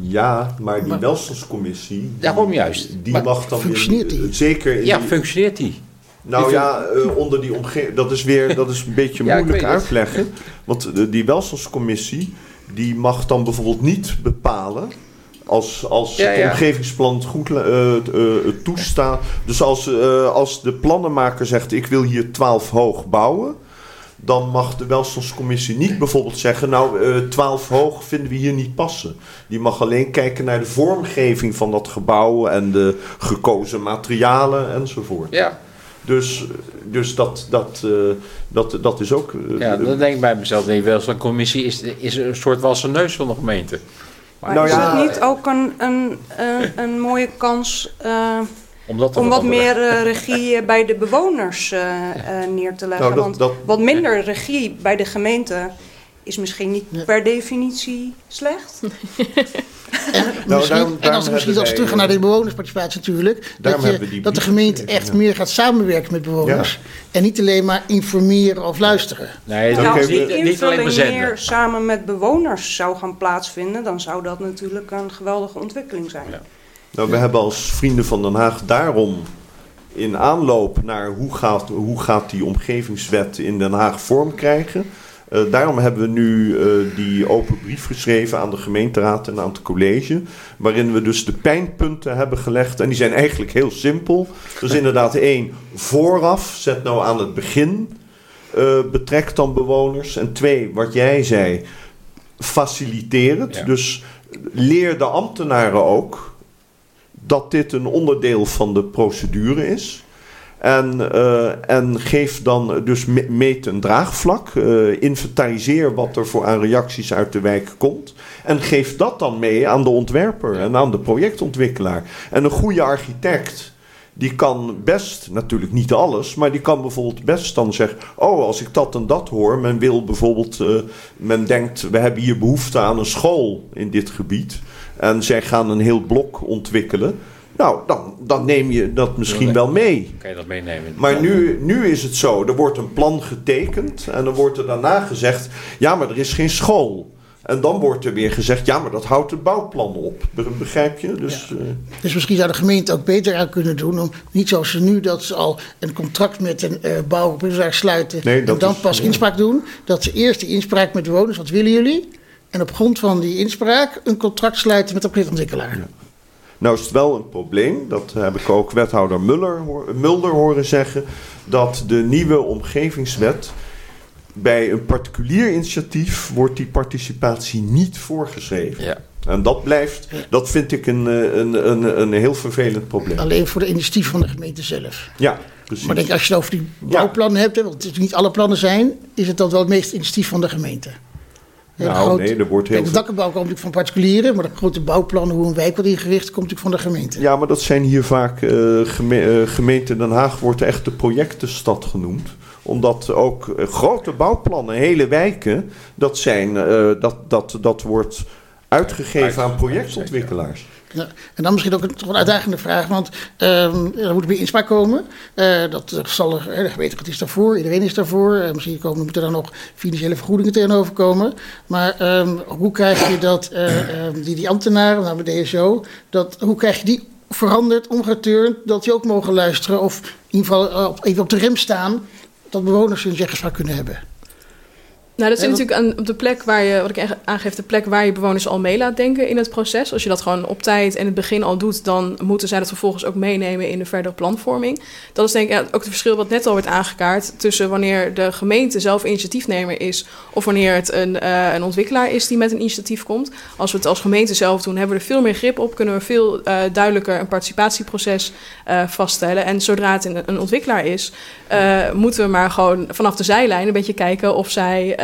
Ja, maar die welstandscommissie... die- Daarom juist. Die Maar mag dan... functioneert die? Zeker in Ja, die- functioneert die? Nou Die ja, eh, onder die omgeving, dat is weer dat is een beetje Ja, moeilijk uitleggen. Want de, die welstandscommissie, die mag dan bijvoorbeeld niet bepalen. Als, als Ja, het ja. omgevingsplan goed eh, eh, het toestaat. Dus als, eh, als de plannenmaker zegt: Ik wil hier 12 hoog bouwen. Dan mag de welstandscommissie niet bijvoorbeeld zeggen: Nou, eh 12 hoog vinden we hier niet passen. Die mag alleen kijken naar de vormgeving van dat gebouw en de gekozen materialen enzovoort. Ja, Dus, dus dat, dat, eh, dat, dat is ook. eh, ja dan denk ik bij mezelf, die welstandcommissie is, is een soort wassen neus van de gemeente. Maar Nou is ja, het niet ook een, een, een, een mooie kans eh, Omdat er om wat meer eh, regie eh, bij de bewoners eh, eh, neer te leggen? Nou, dat- Want dat- wat minder regie bij de gemeente is misschien niet per definitie slecht. En, Nou, misschien, daarom- en als we misschien als we wij, teruggaan naar eh, de bewonersparticipatie natuurlijk. Dat, daarom je, hebben we die dat de gemeente echt ja. meer gaat samenwerken met bewoners. En niet alleen maar informeren of luisteren. Nee, nou, als die invulling meer samen met bewoners zou gaan plaatsvinden, dan zou dat natuurlijk een geweldige ontwikkeling zijn. Ja. Nou, we hebben als Vrienden van Den Haag daarom in aanloop naar hoe gaat, hoe gaat die omgevingswet in Den Haag vorm krijgen. Eh, daarom hebben we nu eh, die open brief geschreven aan de gemeenteraad en aan het college. Waarin we dus de pijnpunten hebben gelegd. En die zijn eigenlijk heel simpel. Dus inderdaad één, vooraf, zet nou aan het begin. eh betrek dan bewoners. En twee, wat jij zei, faciliteer het. Ja. Dus leer de ambtenaren ook dat dit een onderdeel van de procedure is. En, eh, en geef dan dus me- meet een draagvlak. eh, inventariseer wat er voor aan reacties uit de wijk komt. En geef dat dan mee aan de ontwerper en aan de projectontwikkelaar. En een goede architect. Die kan best, natuurlijk niet alles, maar die kan bijvoorbeeld best dan zeggen: Oh, als ik dat en dat hoor, men wil bijvoorbeeld, eh, men denkt, we hebben hier behoefte aan een school in dit gebied. En zij gaan een heel blok ontwikkelen. Nou, dan, dan neem je dat misschien wel mee. Kan je dat meenemen? Maar nu, nu is het zo, er wordt een plan getekend en dan wordt er daarna gezegd, ja, maar er is geen school. En dan wordt er weer gezegd, ja, maar dat houdt het bouwplan op. Be- Begrijp je? Dus, eh, Dus misschien zou de gemeente ook beter aan kunnen doen. Om niet zoals ze nu dat ze al een contract met een uh, sluiten. Nee, en dan is- pas ja. inspraak doen. Dat ze eerst die inspraak met de bewoners, wat willen jullie? En op grond van die inspraak een contract sluiten met de projectontwikkelaar. Nou is het wel een probleem, dat heb ik ook wethouder Muller, Mulder horen zeggen, dat de nieuwe omgevingswet bij een particulier initiatief wordt die participatie niet voorgeschreven. Ja. En dat blijft, dat vind ik een, eh, een, een, een heel vervelend probleem. Alleen voor de initiatief van de gemeente zelf. Ja, precies. Maar denk, als je het over die bouwplannen hebt, want het is niet alle plannen zijn, is het dan wel het meest initiatief van de gemeente. Hele Nou, grote- nee, er wordt heel Kijk, de veel- dakkenbouw komt natuurlijk van particulieren, maar de grote bouwplannen, hoe een wijk wordt ingericht, komt natuurlijk van de gemeente. Ja, maar dat zijn hier vaak eh, geme- eh, gemeente Den Haag wordt echt de projectenstad genoemd. Omdat ook eh, grote bouwplannen, hele wijken, dat, zijn, eh, dat, dat, dat wordt uitgegeven aan projectontwikkelaars. Ja, en dan misschien ook een, toch een uitdagende vraag, want ehm, er moet weer inspraak komen. Eh, dat eh, zal er, de gemeente is daarvoor, iedereen is daarvoor. Eh, misschien komen, moeten er nog financiële vergoedingen tegenover komen. Maar ehm, hoe krijg je dat, eh, ehm, die, die ambtenaren, nou bij DSO, dat, hoe krijg je die veranderd, omgeturnd, dat die ook mogen luisteren of in ieder geval even op de rem staan, dat bewoners hun zeggenspraak kunnen hebben? Nou, dat is natuurlijk aan, op de plek waar je, wat ik aangeef, de plek waar je bewoners al mee laat denken in het proces. Als je dat gewoon op tijd en in het begin al doet, dan moeten zij dat vervolgens ook meenemen in de verdere planvorming. Dat is denk ik ja, ook het verschil wat net al werd aangekaart tussen wanneer de gemeente zelf initiatiefnemer is of wanneer het een, eh, een ontwikkelaar is die met een initiatief komt. Als we het als gemeente zelf doen, hebben we er veel meer grip op, kunnen we veel eh, duidelijker een participatieproces eh, vaststellen. En zodra het een, een ontwikkelaar is, moeten we maar gewoon vanaf de zijlijn een beetje kijken of zij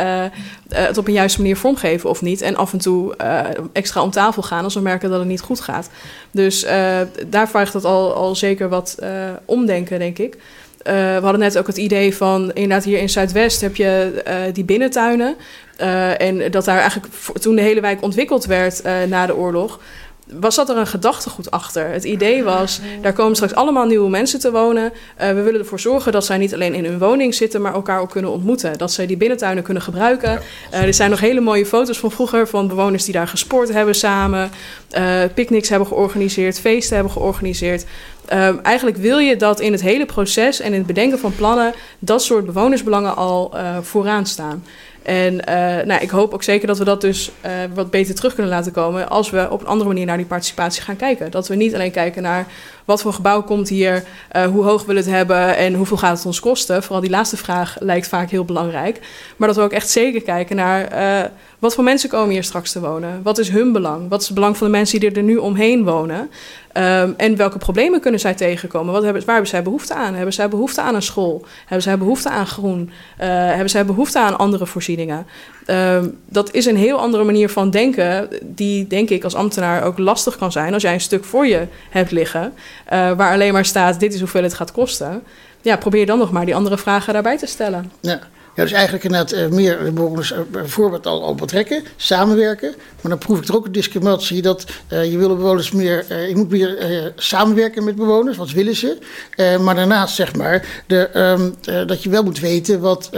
het op een juiste manier vormgeven of niet. En af en toe eh, extra om tafel gaan als we merken dat het niet goed gaat. Dus eh, daar vraagt het al, al zeker wat eh, omdenken, denk ik. Eh, we hadden net ook het idee van, inderdaad hier in Zuidwest heb je eh, die binnentuinen. Eh, en dat daar eigenlijk toen de hele wijk ontwikkeld werd eh, na de oorlog, was dat er een gedachtegoed achter. Het idee was, daar komen straks allemaal nieuwe mensen te wonen. Uh, we willen ervoor zorgen dat zij niet alleen in hun woning zitten, maar elkaar ook kunnen ontmoeten. Dat zij die binnentuinen kunnen gebruiken. Uh, er zijn nog hele mooie foto's van vroeger van bewoners die daar gesport hebben samen, uh, picknicks hebben georganiseerd, feesten hebben georganiseerd. Um, eigenlijk wil je dat in het hele proces en in het bedenken van plannen dat soort bewonersbelangen al vooraan staan. En uh, nou, ik hoop ook zeker dat we dat dus uh, wat beter terug kunnen laten komen als we op een andere manier naar die participatie gaan kijken. Dat we niet alleen kijken naar wat voor gebouw komt hier, uh, hoe hoog we het hebben en hoeveel gaat het ons kosten. Vooral die laatste vraag lijkt vaak heel belangrijk. Maar dat we ook echt zeker kijken naar wat voor mensen komen hier straks te wonen. Wat is hun belang? Wat is het belang van de mensen die er nu omheen wonen? Um, en welke problemen kunnen zij tegenkomen? Wat hebben, waar hebben zij behoefte aan? Hebben zij behoefte aan een school? Hebben zij behoefte aan groen? Uh, hebben zij behoefte aan andere voorzieningen? Um, dat is een heel andere manier van denken, die denk ik als ambtenaar ook lastig kan zijn als jij een stuk voor je hebt liggen, uh, waar alleen maar staat: dit is hoeveel het gaat kosten. Ja, probeer dan nog maar die andere vragen daarbij te stellen. Ja. Ja, dus eigenlijk inderdaad uh, meer bewoners uh, bijvoorbeeld al, al betrekken, samenwerken. Maar dan proef ik er ook een discriminatie dat uh, je wil bewoners meer, je moet meer samenwerken met bewoners, wat willen ze. maar daarnaast zeg maar de, um, dat je wel moet weten wat,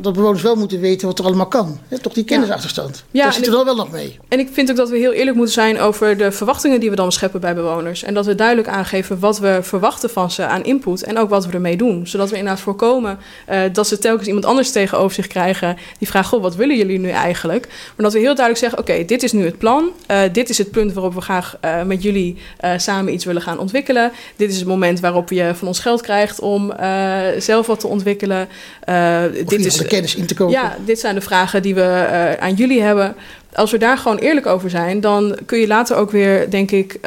dat bewoners wel moeten weten wat er allemaal kan. Hè? Toch die kennisachterstand. Ja, Daar zit er dan wel nog mee. En ik vind ook dat we heel eerlijk moeten zijn over de verwachtingen die we dan scheppen bij bewoners. En dat we duidelijk aangeven wat we verwachten van ze aan input en ook wat we ermee doen. Zodat we inderdaad voorkomen dat ze telkens iemand anders tegen tegenover zich krijgen die vragen: Goh, wat willen jullie nu eigenlijk? Maar dat we heel duidelijk zeggen: Oké, dit is nu het plan. Uh, dit is het punt waarop we graag uh, met jullie uh, samen iets willen gaan ontwikkelen. Dit is het moment waarop je van ons geld krijgt om zelf wat te ontwikkelen. dit is de kennis in te kopen. Ja, dit zijn de vragen die we aan jullie hebben. Als we daar gewoon eerlijk over zijn, dan kun je later ook weer, denk ik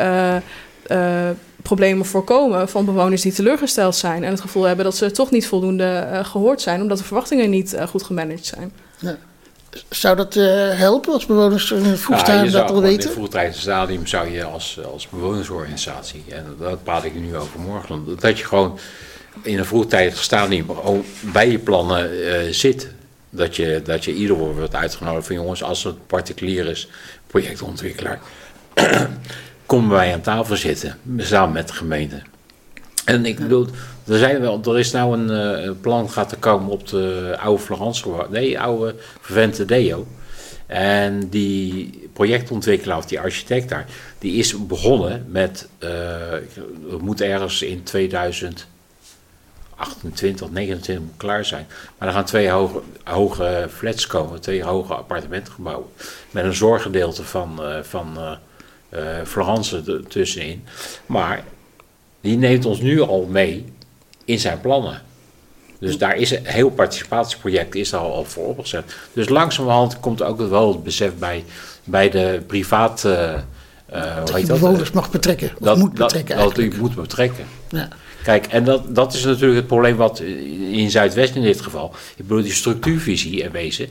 problemen voorkomen van bewoners die teleurgesteld zijn en het gevoel hebben dat ze toch niet voldoende uh, gehoord zijn, omdat de verwachtingen niet uh, goed gemanaged zijn. Ja. Zou dat uh, helpen als bewoners in het vroegstadium ja, dat al weten? In het vroegtijdig stadium zou je als, als bewonersorganisatie, en dat praat ik nu over morgen, dat je gewoon in een vroegtijdig stadium bij je plannen zit. Dat je, dat je ieder wordt uitgenodigd van jongens, als het particulier is, projectontwikkelaar komen wij aan tafel zitten, samen met de gemeente. En ik bedoel, er, zijn wel, er is nou een uh, plan gaat er komen op de oude Florence, nee, oude Vervente Deo. En die projectontwikkelaar of die architect daar, die is begonnen met, uh, we moeten ergens in 2028, 29 klaar zijn. Maar er gaan twee hoge, hoge flats komen, twee hoge appartementengebouwen. Met een zorggedeelte van, uh, van Florence tussenin. Maar die neemt ons nu al mee in zijn plannen. Dus daar is een heel participatieproject is al, al voor opgezet. Dus langzamerhand komt ook wel het besef bij, bij de privaat. Uh, dat je bewoners mag betrekken. Dat, moet betrekken. Dat, dat moet betrekken. Ja. Kijk, en dat, dat is natuurlijk het probleem wat in Zuidwest in dit geval. Ik bedoel, die structuurvisie en wezen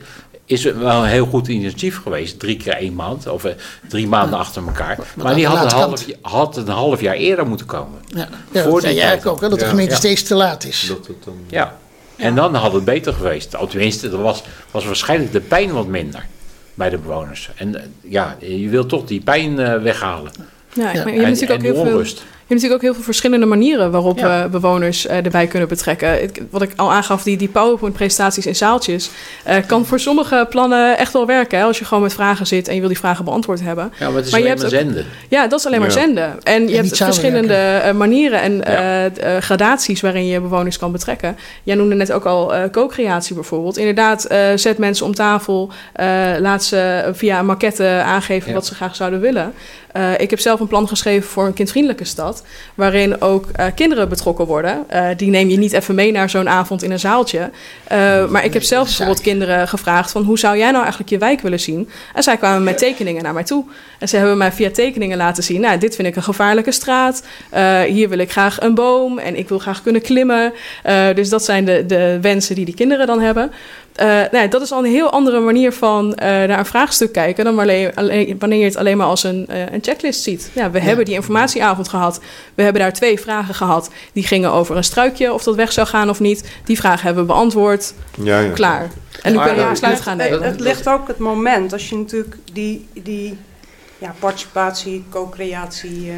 is wel een heel goed initiatief geweest. Drie keer één maand, of eh, drie maanden achter elkaar. Maar, die had een, half, had een half jaar eerder moeten komen. Ja, ja Voor dat zei eigenlijk ook, hè, dat de gemeente steeds te laat is. Dat het dan... Ja, en dan had het beter geweest. Tenminste, er was, was waarschijnlijk de pijn wat minder bij de bewoners. En eh, ja, je wilt toch die pijn uh, weghalen. Ja, ja. je hebt natuurlijk ook heel onrust. veel hebt natuurlijk ook heel veel verschillende manieren waarop we bewoners uh, erbij kunnen betrekken. wat ik al aangaf, die, die PowerPoint-presentaties in zaaltjes, uh, kan voor sommige plannen echt wel werken. Hè, als je gewoon met vragen zit en je wil die vragen beantwoord hebben. Ja, maar het is maar alleen maar zenden. Ja, dat is alleen maar zenden. En je hebt verschillende uh, manieren en gradaties waarin je bewoners kan betrekken. Jij noemde net ook al co-creatie bijvoorbeeld. Inderdaad, zet mensen om tafel, laat ze via een maquette aangeven wat ze graag zouden willen. Uh, ik heb zelf een plan geschreven voor een kindvriendelijke stad, waarin ook uh, kinderen betrokken worden. Uh, die neem je niet even mee naar zo'n avond in een zaaltje. maar ik heb zelf bijvoorbeeld kinderen gevraagd van hoe zou jij nou eigenlijk je wijk willen zien? En zij kwamen met tekeningen naar mij toe. En ze hebben mij via tekeningen laten zien, nou dit vind ik een gevaarlijke straat. hier wil ik graag een boom en ik wil graag kunnen klimmen. dus dat zijn de, de wensen die die kinderen dan hebben. Uh, nou, dat is al een heel andere manier van uh, naar een vraagstuk kijken dan alleen, alleen, wanneer je het alleen maar als een, uh, een checklist ziet. Ja, we hebben die informatieavond gehad. We hebben daar twee vragen gehad. Die gingen over een struikje, of dat weg zou gaan of niet. Die vragen hebben we beantwoord. Ja, ja. Klaar. En nu kunnen we besluit gaan nemen. Het, het ligt ook het moment. Als je natuurlijk die, die ja, participatie, co-creatie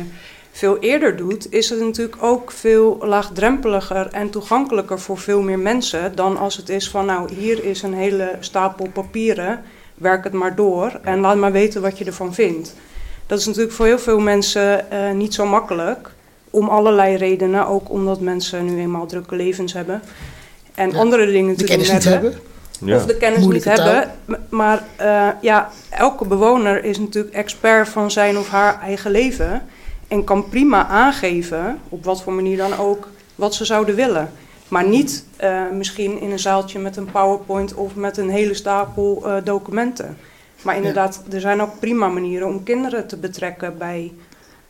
veel eerder doet, is het natuurlijk ook veel laagdrempeliger en toegankelijker voor veel meer mensen dan als het is van nou hier is een hele stapel papieren, werk het maar door en laat maar weten wat je ervan vindt. Dat is natuurlijk voor heel veel mensen uh, niet zo makkelijk. Om allerlei redenen, ook omdat mensen nu eenmaal drukke levens hebben. En andere dingen te doen hebben. hebben. Ja. Of de kennis niet hebben. Maar uh, ja, elke bewoner is natuurlijk expert van zijn of haar eigen leven. En kan prima aangeven, op wat voor manier dan ook, wat ze zouden willen. Maar niet uh, misschien in een zaaltje met een PowerPoint of met een hele stapel uh, documenten. Maar inderdaad, er zijn ook prima manieren om kinderen te betrekken bij.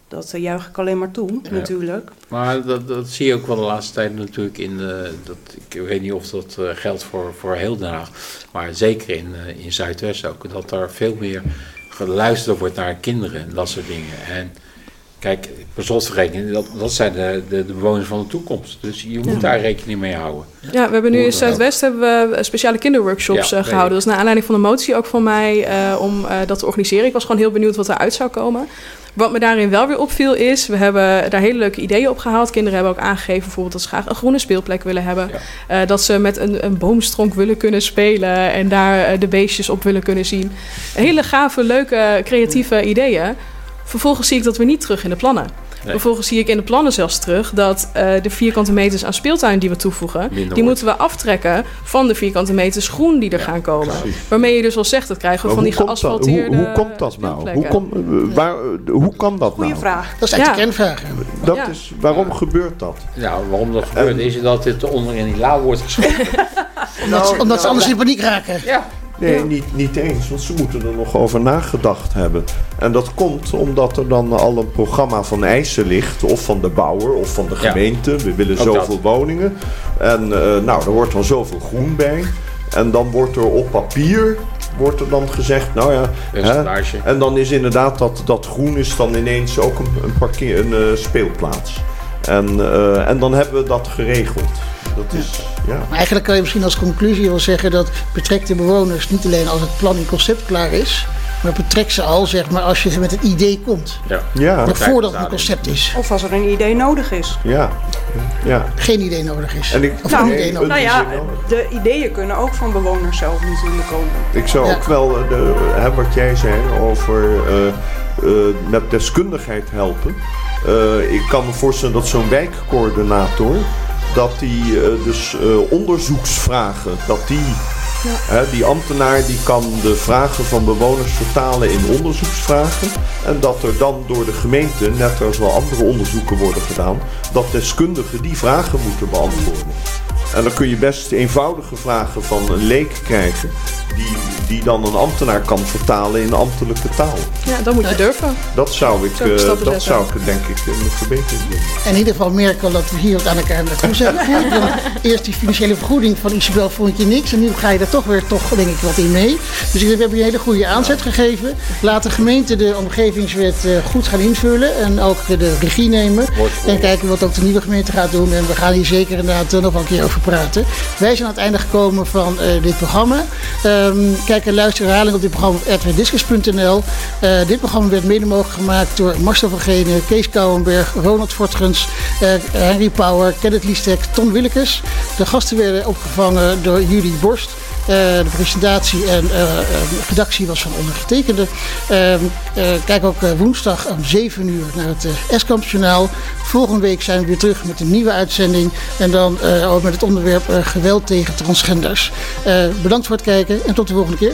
Dat uh, juich ik alleen maar toe, natuurlijk. Maar dat, dat zie je ook wel de laatste tijd natuurlijk in. dat, ik weet niet of dat geldt voor, voor heel Den Haag. Maar zeker in, in Zuidwest ook. Dat er veel meer geluisterd wordt naar kinderen en dat soort dingen. En Kijk, per slotverrekening, dat, dat zijn de, de, de, bewoners van de toekomst. Dus je moet daar rekening mee houden. Ja, we hebben nu in Zuidwest hebben we speciale kinderworkshops ja, uh, gehouden. Dat is naar aanleiding van de motie ook van mij uh, om uh, dat te organiseren. Ik was gewoon heel benieuwd wat eruit zou komen. Wat me daarin wel weer opviel is, we hebben daar hele leuke ideeën op gehaald. Kinderen hebben ook aangegeven bijvoorbeeld dat ze graag een groene speelplek willen hebben. Ja. dat ze met een, een, boomstronk willen kunnen spelen en daar de beestjes op willen kunnen zien. Hele gave, leuke, creatieve ideeën. Vervolgens zie ik dat weer niet terug in de plannen. Vervolgens zie ik in de plannen zelfs terug dat uh, de vierkante meters aan speeltuin die we toevoegen, die moeten we aftrekken van de vierkante meters groen die er gaan komen. Precies. Waarmee je dus al zegt, dat krijgen we van die geasfalteerde. Hoe, hoe, komt dat nou? Hoe, kom, uh, waar, uh, hoe kan dat Goeie nou? vraag. Dat is echt ja. de kernvraag. Dat is, waarom gebeurt dat? Ja, waarom dat gebeurt is dat dit onder in die lauw wordt geschoten. omdat, nou, omdat ze anders in paniek raken. Ja. Nee, niet, niet eens, want ze moeten er nog over nagedacht hebben. En dat komt omdat er dan al een programma van eisen ligt, of van de bouwer of van de gemeente. We willen zoveel woningen. En uh, nou, er wordt dan zoveel groen bij. En dan wordt er op papier wordt er dan gezegd, nou ja. Hè, en dan is inderdaad dat, dat groen is dan ineens ook een, een, parkeer, een uh, speelplaats. En, uh, en dan hebben we dat geregeld. Dat is, ja. Maar eigenlijk kan je misschien als conclusie wel zeggen dat betrek de bewoners niet alleen als het plan en concept klaar is, maar betrek ze al zeg maar als je met een idee komt. Ja. ja. Voordat het een concept is. Of als er een idee nodig is. Ja. ja. Geen idee nodig is. En ik, of nou, een idee nodig. nou ja, de ideeën kunnen ook van bewoners zelf natuurlijk komen. Ik zou ook wel eh, de, hè, wat jij zei over uh, uh, met deskundigheid helpen. Uh, ik kan me voorstellen dat zo'n wijkcoördinator dat die uh, dus uh, onderzoeksvragen, dat die, ja. hè, die ambtenaar die kan de vragen van bewoners vertalen in onderzoeksvragen. En dat er dan door de gemeente, net als wel andere onderzoeken worden gedaan, dat deskundigen die vragen moeten beantwoorden. En dan kun je best eenvoudige vragen van een leek krijgen, die, die dan een ambtenaar kan vertalen in ambtelijke taal. Ja, dan moet je durven. Dat zou ik, uh, dat zou ik denk ik een verbetering doen. In ieder geval merken dat we hier aan elkaar naartoe zijn. Eerst die financiële vergoeding van Isabel vond je niks. En nu ga je er toch weer toch, denk ik, wat in mee. Dus we hebben je een hele goede aanzet gegeven. Laat de gemeente de omgevingswet uh, goed gaan invullen. En ook de regie nemen. En kijken wat ook de nieuwe gemeente gaat doen. En we gaan hier zeker inderdaad nog een keer over Wij zijn aan het einde gekomen van uh, dit programma. Um, kijk en luister herhaling op dit programma op rtdiscus.nl. Uh, dit programma werd mede mogelijk gemaakt door Marcel van Kees Kouwenberg, Ronald Fortgens, uh, Henry Power, Kenneth Liestek, Ton Willekes. De gasten werden opgevangen door Julie Borst. Uh, de presentatie en uh, uh, redactie was van ondergetekende. Ehm, kijk ook woensdag om 7 uur naar het Eskamp Journaal. Volgende week zijn we weer terug met een nieuwe uitzending. En dan ook met het onderwerp geweld tegen transgenders. bedankt voor het kijken en tot de volgende keer.